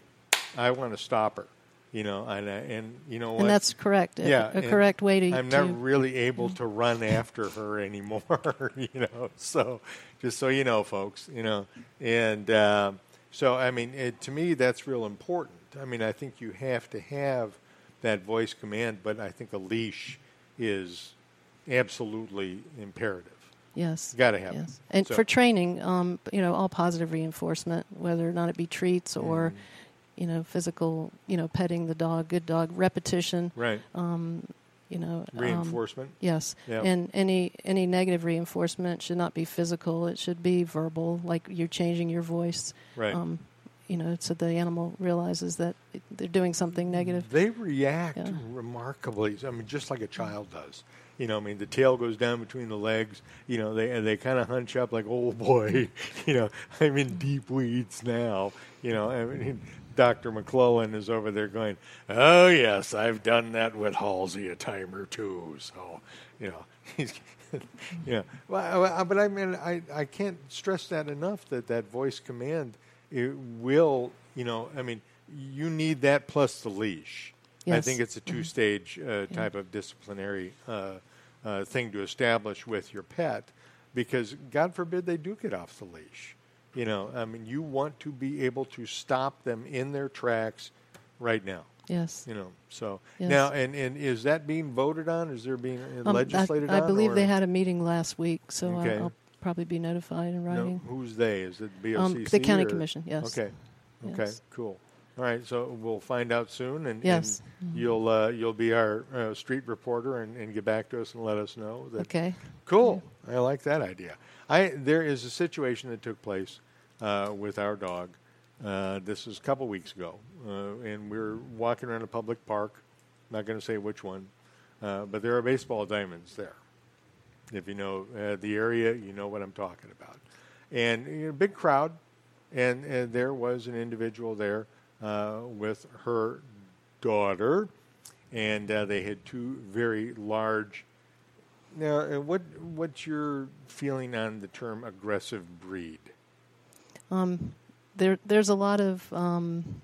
I want to stop her. You know, and and you know what? And that's correct. A- Yeah, a and correct way to- I'm to- not really able to run after her anymore. You know, so just so you know, folks. You know, and um, so I mean, it, to me, that's real important. I mean, I think you have to have that voice command, but I think a leash is absolutely imperative. Yes. Got to have it. Yes. And So- for training, um, you know, all positive reinforcement, whether or not it be treats or, Mm-hmm. you know, physical, you know, petting the dog, good dog, repetition. Right. Um, you know, um, Reinforcement? yes. Yeah. And any any negative reinforcement should not be physical. It should be verbal, like you're changing your voice. Right. Um, you know, so the animal realizes that they're doing something negative. They react Yeah. remarkably. I mean, just like a child does. You know, I mean, the tail goes down between the legs. You know, they they kind of hunch up like, oh boy, you know, I'm in deep weeds now. You know, I mean, Dr. McClellan is over there going, oh yes, I've done that with Halsey a time or two. So, you know, he's. yeah, well, but I mean, I, I can't stress that enough that that voice command it will, you know, I mean, you need that plus the leash. I think it's a Mhm. two-stage uh, type of disciplinary uh, uh, thing to establish with your pet, because God forbid they do get off the leash. You know, I mean, you want to be able to stop them in their tracks right now. Yes. You know, so Yes. now, and, and is that being voted on? Is there being Um, legislated I, I believe or- they had a meeting last week, so I- Okay. I'll probably be notified in No, writing. who's they? Is it BOCC? Um, the county or- commission, yes. Okay. Okay. Yes. Cool. All right. So we'll find out soon, and, Yes. and Mhm. you'll uh, you'll be our uh, street reporter and, and get back to us and let us know. That, Okay. Cool. I like that idea. I there is a situation that took place uh, with our dog. Uh, this was a couple weeks ago, uh, and we were walking around a public park. Not going to say which one, uh, but there are baseball diamonds there. If you know uh, the area, you know what I'm talking about. And you know, big crowd, and, and there was an individual there uh, with her daughter, and uh, they had two very large now, uh, what what's your feeling on the term aggressive breed? Um, there, there's a lot of um,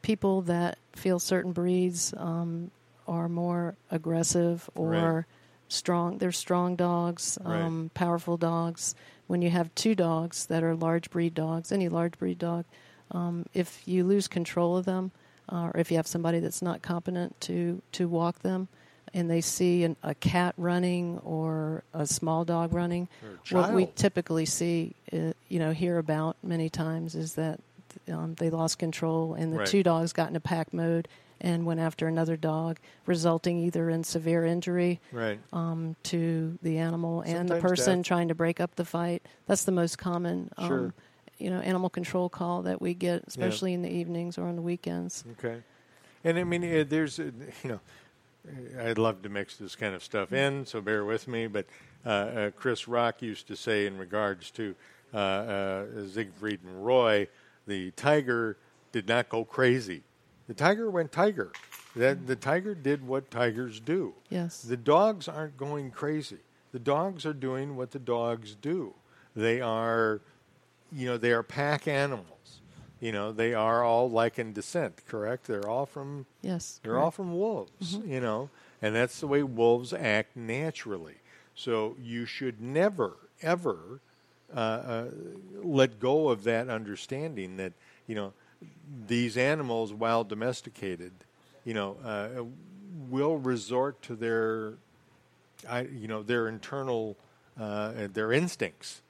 people that feel certain breeds um, are more aggressive or Right. Strong. They're strong dogs, Right. um, powerful dogs. When you have two dogs that are large breed dogs, any large breed dog, um, if you lose control of them, uh, or if you have somebody that's not competent to to walk them, and they see an, a cat running or a small dog running, what we typically see, uh, you know, hear about many times is that um, they lost control and the Right. two dogs got into pack mode and went after another dog, resulting either in severe injury Right. um, to the animal and the person death. trying to break up the fight. That's the most common, um, Sure. you know, animal control call that we get, especially in the evenings or on the weekends. Okay. And I mean, uh, there's, uh, you know, uh, I'd love to mix this kind of stuff in, so bear with me. But uh, uh, Chris Rock used to say, in regards to uh, uh, Siegfried and Roy, the tiger did not go crazy. The tiger went tiger. That the tiger did what tigers do. Yes. The dogs aren't going crazy. The dogs are doing what the dogs do. They are, you know, they are pack animals. You know, they are all like in descent, correct? They're all from Yes. they're all from wolves, you know, and that's the way wolves act naturally. So you should never, ever uh, uh, let go of that understanding that you know these animals, while domesticated, you know, uh, will resort to their, I, you know, their internal, uh, their instincts,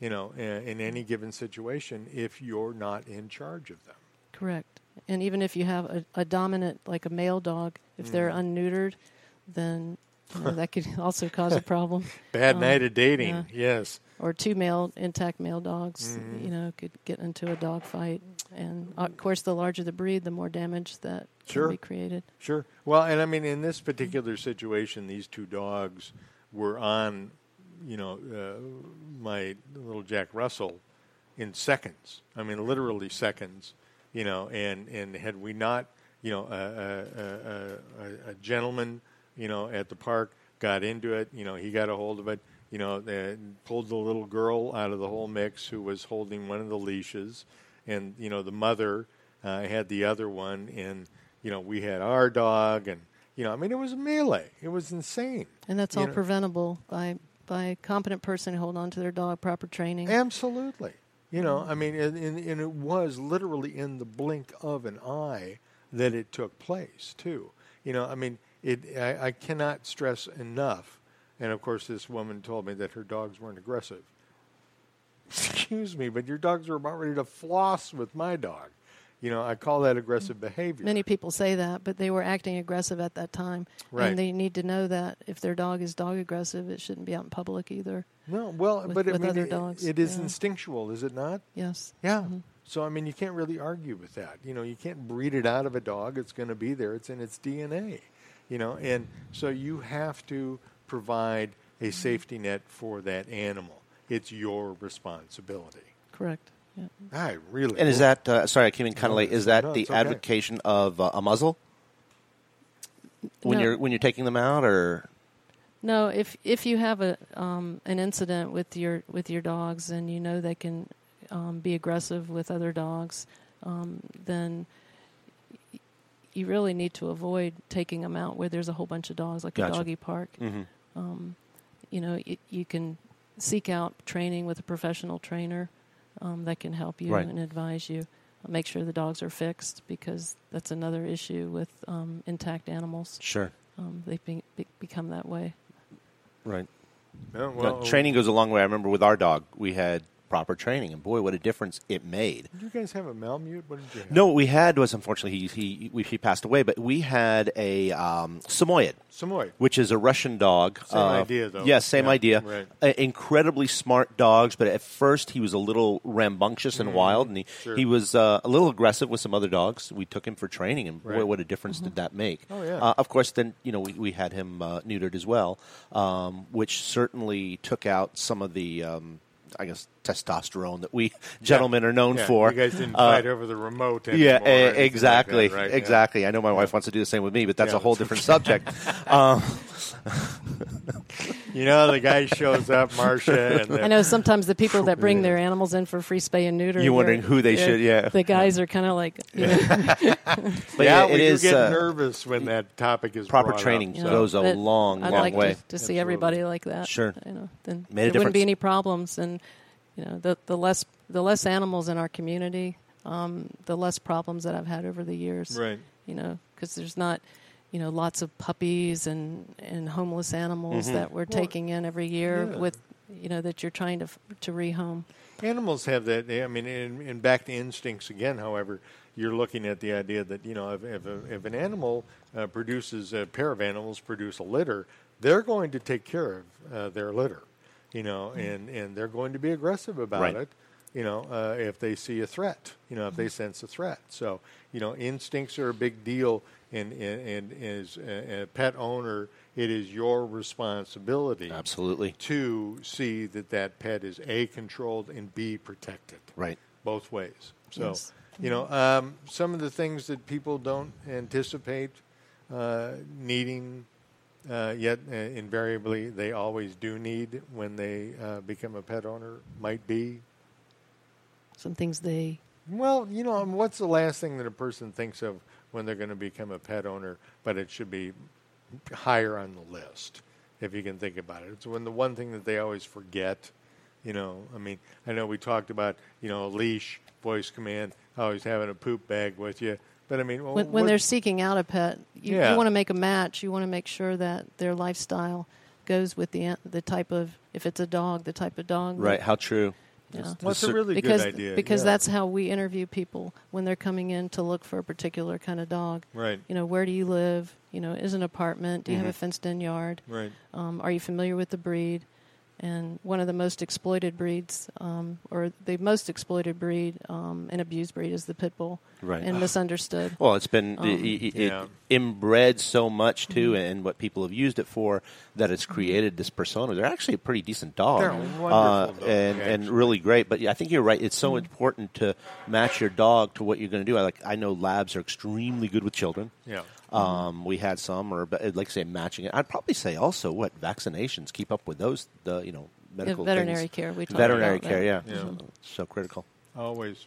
you know, in, in any given situation if you're not in charge of them. Correct. And even if you have a, a dominant, like a male dog, if they're Mm. unneutered, then you know, that could also cause a problem. Bad Um, night of dating, yeah. yes. Or two male intact male dogs, Mhm. you know, could get into a dog fight, and uh, of course, the larger the breed, the more damage that Sure. can be created. Sure. Well, and I mean, in this particular situation, these two dogs were on, you know, uh, my little Jack Russell in seconds. I mean, literally seconds. You know, and and had we not, you know, a, a, a, a, a gentleman, you know, at the park got into it. You know, he got a hold of it. You know, uh, pulled the little girl out of the whole mix who was holding one of the leashes, and you know, the mother uh, had the other one, and you know, we had our dog, and you know, I mean, it was a melee. It was insane. And that's all know- preventable by by a competent person who hold on to their dog, proper training. Absolutely. You know, I mean, and, and, and it was literally in the blink of an eye that it took place, too. You know, I mean, it. I, I cannot stress enough. And of course, this woman told me that her dogs weren't aggressive. Excuse me, but your dogs are about ready to floss with my dog. You know, I call that aggressive behavior. Many people say that, but they were acting aggressive at that time. Right. And they need to know that if their dog is dog aggressive, it shouldn't be out in public either. No, well, with, but I mean, other it- dogs. it is yeah. instinctual, is it not? Yes. Yeah. Mm-hmm. So I mean, you can't really argue with that. You know, you can't breed it out of a dog. It's going to be there. It's in its DNA. You know, and so you have to provide a safety net for that animal. It's your responsibility. Correct. Yeah. I really. And is that uh, sorry? I came in kind No, of late. Is that no, the it's okay. advocation of uh, a muzzle when No. you're when you're taking them out, or No, if if you have a um, an incident with your with your dogs and you know they can um, be aggressive with other dogs, um, then you really need to avoid taking them out where there's a whole bunch of dogs, like Gotcha. a doggy park. Mhm. Um, you know, y- you can seek out training with a professional trainer um, that can help you Right. and advise you. Make sure the dogs are fixed because that's another issue with um, intact animals. Sure. um, they be, be, become that way. right? No, No, well, training goes a long way. I remember with our dog, we had proper training, and boy, what a difference it made. Did you guys have a Malamute? What did you have? No, what we had was unfortunately he he we, he passed away, but we had a um, Samoyed, Samoyed. which is a Russian dog. Same Uh, idea, though. Yes, same Yeah, idea. right. Uh, incredibly smart dogs, but at first he was a little rambunctious and Mhm. wild, and he Sure. he was uh, a little aggressive with some other dogs. We took him for training, and boy, Right. what a difference did that make! Oh, yeah. Uh, of course, then you know we, we had him uh, neutered as well, um, which certainly took out some of the. Um, I guess testosterone that we gentlemen are known Yeah, for. You guys didn't Uh, fight over the remote yeah, anymore or e- anything like exactly, that, right? Yeah. exactly. I know my wife wants to do the same with me, but that's Yeah, a whole that's different okay. subject. um, You know, the guy shows up, Marcia, I know sometimes the people that bring their animals in for free spay and neuter. You're wondering who they should- yeah. The guys are kind of like, you know, But yeah, yeah, we it get uh, nervous when that topic is proper brought up. training goes a but long, I'd long like way. To, to see everybody like that. Sure. You know, then Made a there wouldn't be any problems, and you know, the the less the less animals in our community, um, the less problems that I've had over the years. Right. You know, because there's not. You know, lots of puppies and, and homeless animals Mhm. that we're Well, taking in every year yeah. with, you know, that you're trying to to rehome. Animals have that. I mean, and, and back to instincts again. However, you're looking at the idea that you know if if, a, if an animal uh, produces a pair of animals produce a litter, they're going to take care of uh, their litter. You know, and and they're going to be aggressive about Right. it. You know, uh, if they see a threat. You know, if they sense a threat. So you know, instincts are a big deal. And, and, and as a, a pet owner, it is your responsibility Absolutely. to see that that pet is a controlled and b protected Right. both ways so Yes. you know um, some of the things that people don't anticipate uh, needing uh, yet uh, invariably they always do need when they uh, become a pet owner might be. Some things they well you know um, what's the last thing that a person thinks of when they're going to become a pet owner but it should be higher on the list if you can think about it? It's when the one thing that they always forget you know i mean i know we talked about you know a leash voice command always having a poop bag with you but i mean when, when they're seeking out a pet, you, Yeah. you want to make a match. You want to make sure that their lifestyle goes with the the type of if it's a dog, the type of dog. that- Right. How true. Yeah. Well, it's a really good because, idea, Because yeah. that's how we interview people when they're coming in to look for a particular kind of dog. Right. You know, where do you live? You know, is an apartment? Do you have a Mhm. fenced-in yard? Right. Um, are you familiar with the breed? And one of the most exploited breeds, um, or the most exploited breed um, and abused breed, is the pit bull. Right. And misunderstood. Well, it's been Um, it, it, Yeah. inbred so much too, Mm-hmm. and what people have used it for that it's created this persona. They're actually a pretty decent dog, They're wonderful dogs, and and really great. But yeah, I think you're right. It's so Mm-hmm. important to match your dog to what you're going to do. I like I know labs are extremely good with children. Yeah. Um, we had some, or but like I say, matching it. I'd probably say also what vaccinations keep up with those. The you know medical care. veterinary things. care, we talked veterinary about care, that. yeah, Yeah. so critical. Always.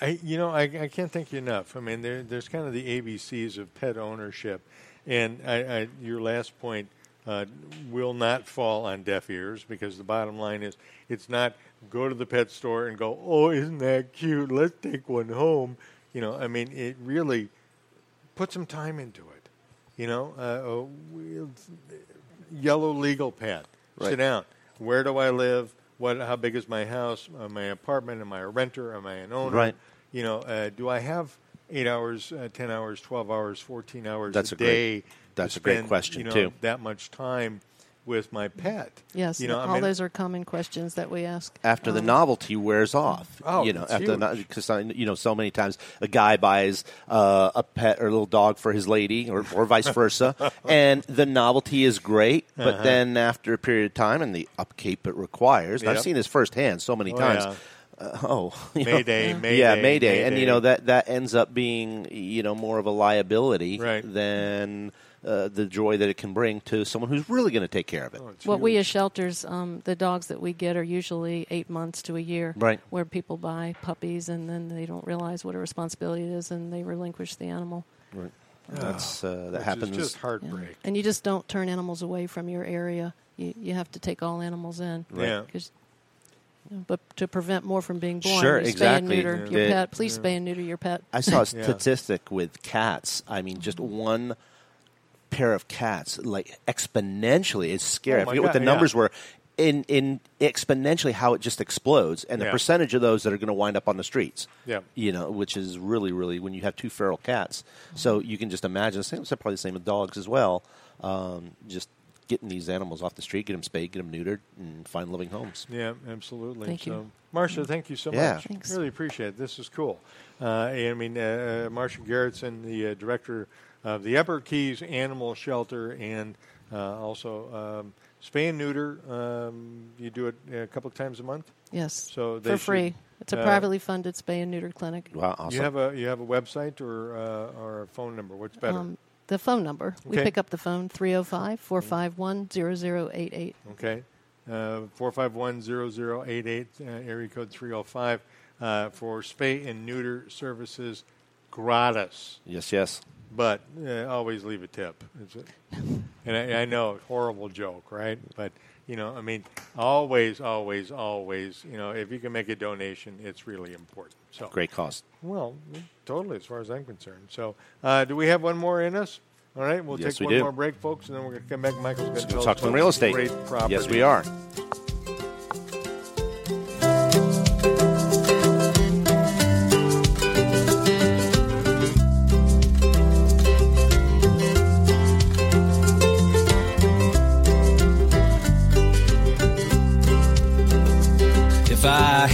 I, you know, I, I can't thank you enough. I mean, there, there's kind of the ABCs of pet ownership, and I, I, your last point uh, will not fall on deaf ears because the bottom line is it's not go to the pet store and go, oh, isn't that cute? Let's take one home. You know, I mean, it really put some time into it. You know, uh, we'll- yellow legal pad. Right. Sit down. Where do I live? What? How big is my house? Am I an apartment? Am I a renter? Am I an owner? Right. You know, uh, do I have eight hours, uh, ten hours, twelve hours, fourteen hours That's a a great- day? to that's a great question, you know, too. That much time with my pet. Yes, You know, I all mean, those are common questions that we ask. after the Um, novelty wears off. Oh, you know, after because you know, so many times a guy buys uh, a pet or a little dog for his lady, or, or vice versa, and the novelty is great. But Uh-huh. then after a period of time and the upkeep it requires, and I've seen this firsthand so many Oh, times. yeah. Uh, oh, you know, Mayday, yeah, Mayday, Mayday, and you know that that ends up being you know more of a liability Right. than uh, the joy that it can bring to someone who's really going to take care of it. Oh, it's What we as shelters, um, the dogs that we get are usually eight months to a year. Right. Where people buy puppies and then they don't realize what a responsibility it is and they relinquish the animal. Right. That's uh, that Which is happens. just Yeah. heartbreak. And you just don't turn animals away from your area. You, you have to take all animals in. Yeah. 'Cause- you know, but to prevent more from being born, Sure, you spay exactly. and neuter Yeah. your Yeah. pet. Please spay and neuter your pet. I saw a Yeah. statistic with cats. I mean, just one pair of cats, like exponentially. It's scary. Oh I my forget what God, the yeah. numbers were. In in exponentially how it just explodes, and the Yeah. percentage of those that are going to wind up on the streets. Yeah. you know, which is really really when you have two feral cats. So you can just imagine. Same, it's probably the same with dogs as well. Um, just getting these animals off the street, get them spayed, get them neutered, and find living homes. Yeah, absolutely. Thank so, you. Marcia, thank you so Yeah. much. Thanks. Really appreciate it. This is cool. Uh, I mean, uh, uh, Marcia Garrettson, the uh, director of the Upper Keys Animal Shelter, and uh, also um, spay and neuter. Um, you do it a couple of times a month. Yes. So they for should, free. It's a uh, privately funded spay and neuter clinic. Wow, awesome. You have a you have a website or uh, or a phone number. What's better? Um, the phone number. We pick up the phone 305 451 0088. Okay. Uh, 451-0088, uh, area code 305, uh, for spay and neuter services gratis. Yes, yes. But uh, always leave a tip. And I, I know, horrible joke, right? But, you know, I mean, always, always, always, you know, if you can make a donation, it's really important. So Great cost. Well, totally, as far as I'm concerned. So, uh, do we have one more in us? All right, we'll Yes, take we one do. more break, folks, and then we're going to come back. Michael's going to talk some real estate. Great. Yes, we are.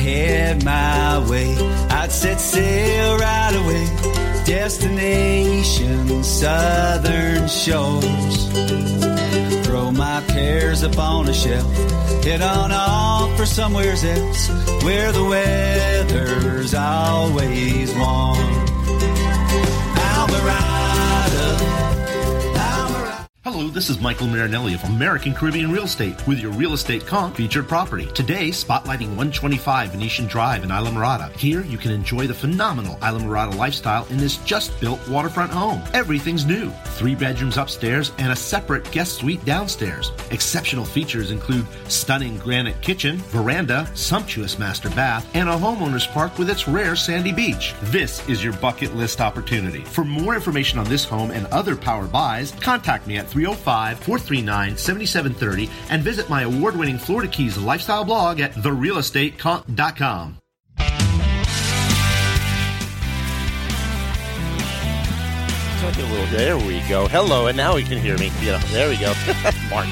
I had my way, I'd set sail right away. Destination southern shores. Throw my cares upon a shelf. Head on off for somewhere else where the weather's always warm. Alvarado. Hello, this is Michael Marinelli of American Caribbean Real Estate with your real estate conch featured property. Today, spotlighting 125 Venetian Drive in Islamorada. Here, you can enjoy the phenomenal Islamorada lifestyle in this just built waterfront home. Everything's new. Three bedrooms upstairs and a separate guest suite downstairs. Exceptional features include stunning granite kitchen, veranda, sumptuous master bath, and a homeowner's park with its rare sandy beach. This is your bucket list opportunity. For more information on this home and other power buys, contact me at oh 305 439 7730 and visit my award winning Florida Keys lifestyle blog at little. There we go. Hello, and now we can hear me. Yeah, there we go. Mark,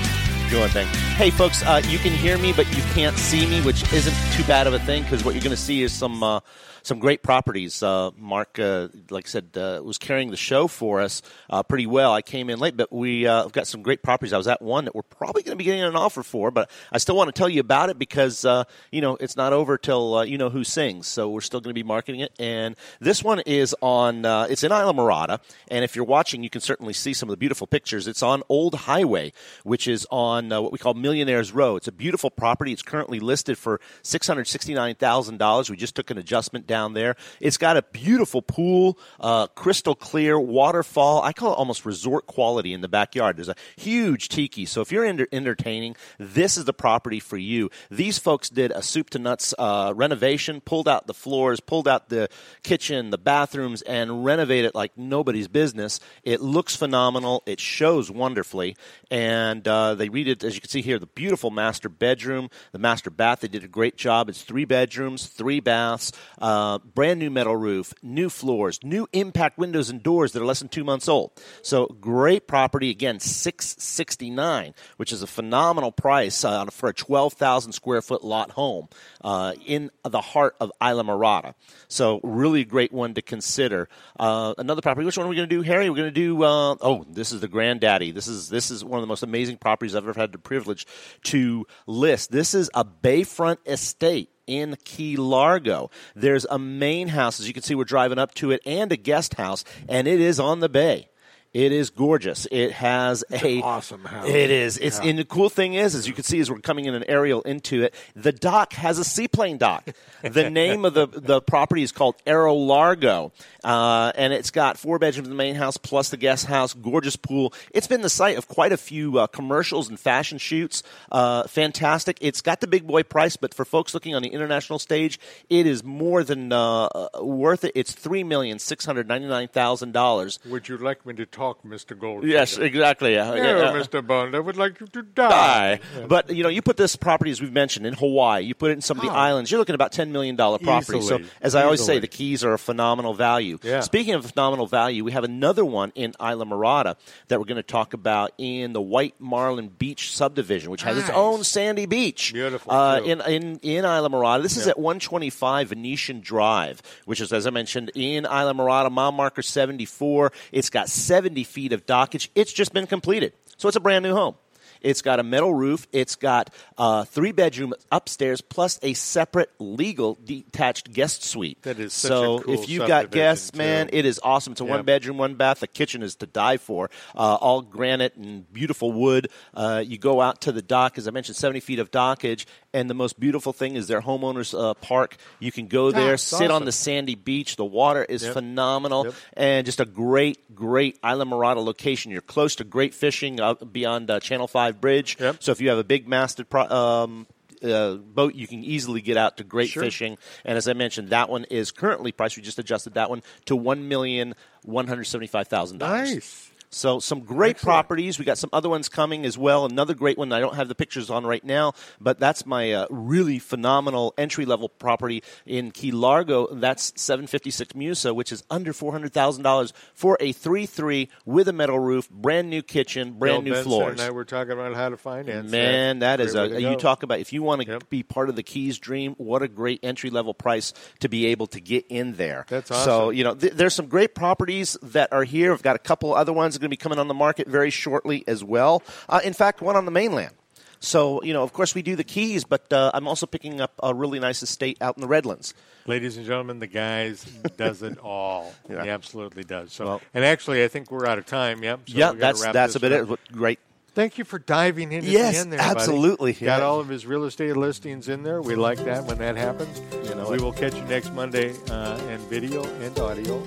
doing thing. Hey, folks, uh, you can hear me, but you can't see me, which isn't too bad of a thing because what you're going to see is some uh, some great properties. Uh, Mark, uh, like I said, uh, was carrying the show for us uh, pretty well. I came in late, but we have got some great properties. I was at one that we're probably going to be getting an offer for, but I still want to tell you about it because you know it's not over till you know who sings. So we're still going to be marketing it. And this one is on. It's in Islamorada, and if you're watching, you can certainly see some of the beautiful pictures. It's on Old Highway, which is on what we call Millionaires Row. It's a beautiful property. It's currently listed for six hundred sixty-nine thousand dollars. We just took an adjustment down there. It's got a beautiful pool, uh, crystal clear waterfall. I call it almost resort quality in the backyard. There's a huge tiki. So if you're enter- entertaining, this is the property for you. These folks did a soup to nuts uh, renovation, pulled out the floors, pulled out the kitchen, the bathrooms, and renovated it like nobody's business. It looks phenomenal. It shows wonderfully, and uh, they read it as you can see here. The beautiful master bedroom, the master bath. They did a great job. It's three bedrooms, three baths, uh, brand new metal roof, new floors, new impact windows and doors that are less than two months old. So great property. Again, six sixty nine, which is a phenomenal price uh, for a twelve thousand square foot lot home uh, in the heart of Islamorada. So really great one to consider. Uh, another property. Which one are we going to do, Harry? We're going to do. Uh, oh, this is the granddaddy. This is this is one of the most amazing properties I've ever had the privilege to list. This is a bayfront estate in Key Largo. There's a main house, as you can see, we're driving up to it, and a guest house, and it is on the bay. It is gorgeous. It has a awesome house. It is. It's Yeah. and the cool thing is, as you can see, as we're coming in an aerial into it, the dock has a seaplane dock. the name of the the property is called Aero Largo, uh, and it's got four bedrooms in the main house plus the guest house. Gorgeous pool. It's been the site of quite a few uh, commercials and fashion shoots. Uh, fantastic. It's got the big boy price, but for folks looking on the international stage, it is more than uh, uh, worth it. It's three million six hundred ninety nine thousand dollars. Would you like me to talk, Mr. Gold? Yes, exactly. Uh, Yeah, uh, Mr. Bond, I would like you to die. die. But you know, you put this property as we've mentioned in Hawaii. You put it in some of the Oh. islands. You're looking at about ten million dollar property. Easily. So as I always say, the keys are a phenomenal value. Yeah. Speaking of phenomenal value, we have another one in Islamorada that we're going to talk about in the White Marlin Beach subdivision, which has its own sandy beach. Beautiful, Uh, in in in Islamorada. This is at 125 Venetian Drive, which is as I mentioned in Islamorada, mile marker 74. It's got 70 feet of dockage. It's just been completed, so it's a brand new home. It's got a metal roof. It's got uh, three bedroom upstairs plus a separate legal detached guest suite. That is so cool if you've got guests, man, it is awesome. It's a Yep. one bedroom, one bath. The kitchen is to die for. Uh, all granite and beautiful wood. Uh, you go out to the dock, as I mentioned, 70 feet of dockage. And the most beautiful thing is their homeowners uh, park. You can go there, That's sit on the sandy beach. The water is Yep. phenomenal, Yep. and just a great, great Islamorada location. You're close to great fishing uh, beyond uh, Channel Five Bridge. Yep. So if you have a big masted pro- um, uh, boat, you can easily get out to great Sure. fishing. And as I mentioned, that one is currently priced. We just adjusted that one to one million one hundred seventy-five thousand dollars. Nice. So some great Excellent. properties. We got some other ones coming as well. Another great one I don't have the pictures on right now, but that's my uh, really phenomenal entry level property in Key Largo. That's 756 Musa, which is under four hundred thousand dollars for a three three with a metal roof, brand new kitchen, brand Bill new Benson floors. And I were talking about how to finance. Man, that is a you talk about if you want to Yep. be part of the Keys dream, what a great entry level price to be able to get in there. That's awesome. So you know, th- there's some great properties that are here. I've got a couple other ones that going to be coming on the market very shortly as well. Uh, in fact, one on the mainland. So you know, of course, we do the Keys, but uh, I'm also picking up a really nice estate out in the Redlands. Ladies and gentlemen, the guys does it all. Yeah. He absolutely does. So, Well- and actually, I think we're out of time. Yep. So yeah, that's wrap that's this a bit up. of great. Thank you for diving in Yes, at the end there, buddy. absolutely. Got Yeah. all of his real estate listings in there. We like that when that happens. You know we it. will catch you next Monday uh, in video and audio.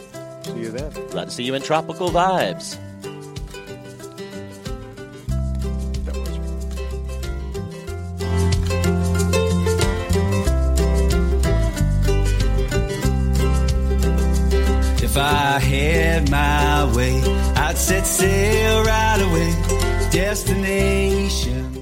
See you then. Glad to see you in tropical vibes. If I had my way, I'd set sail right away. Destination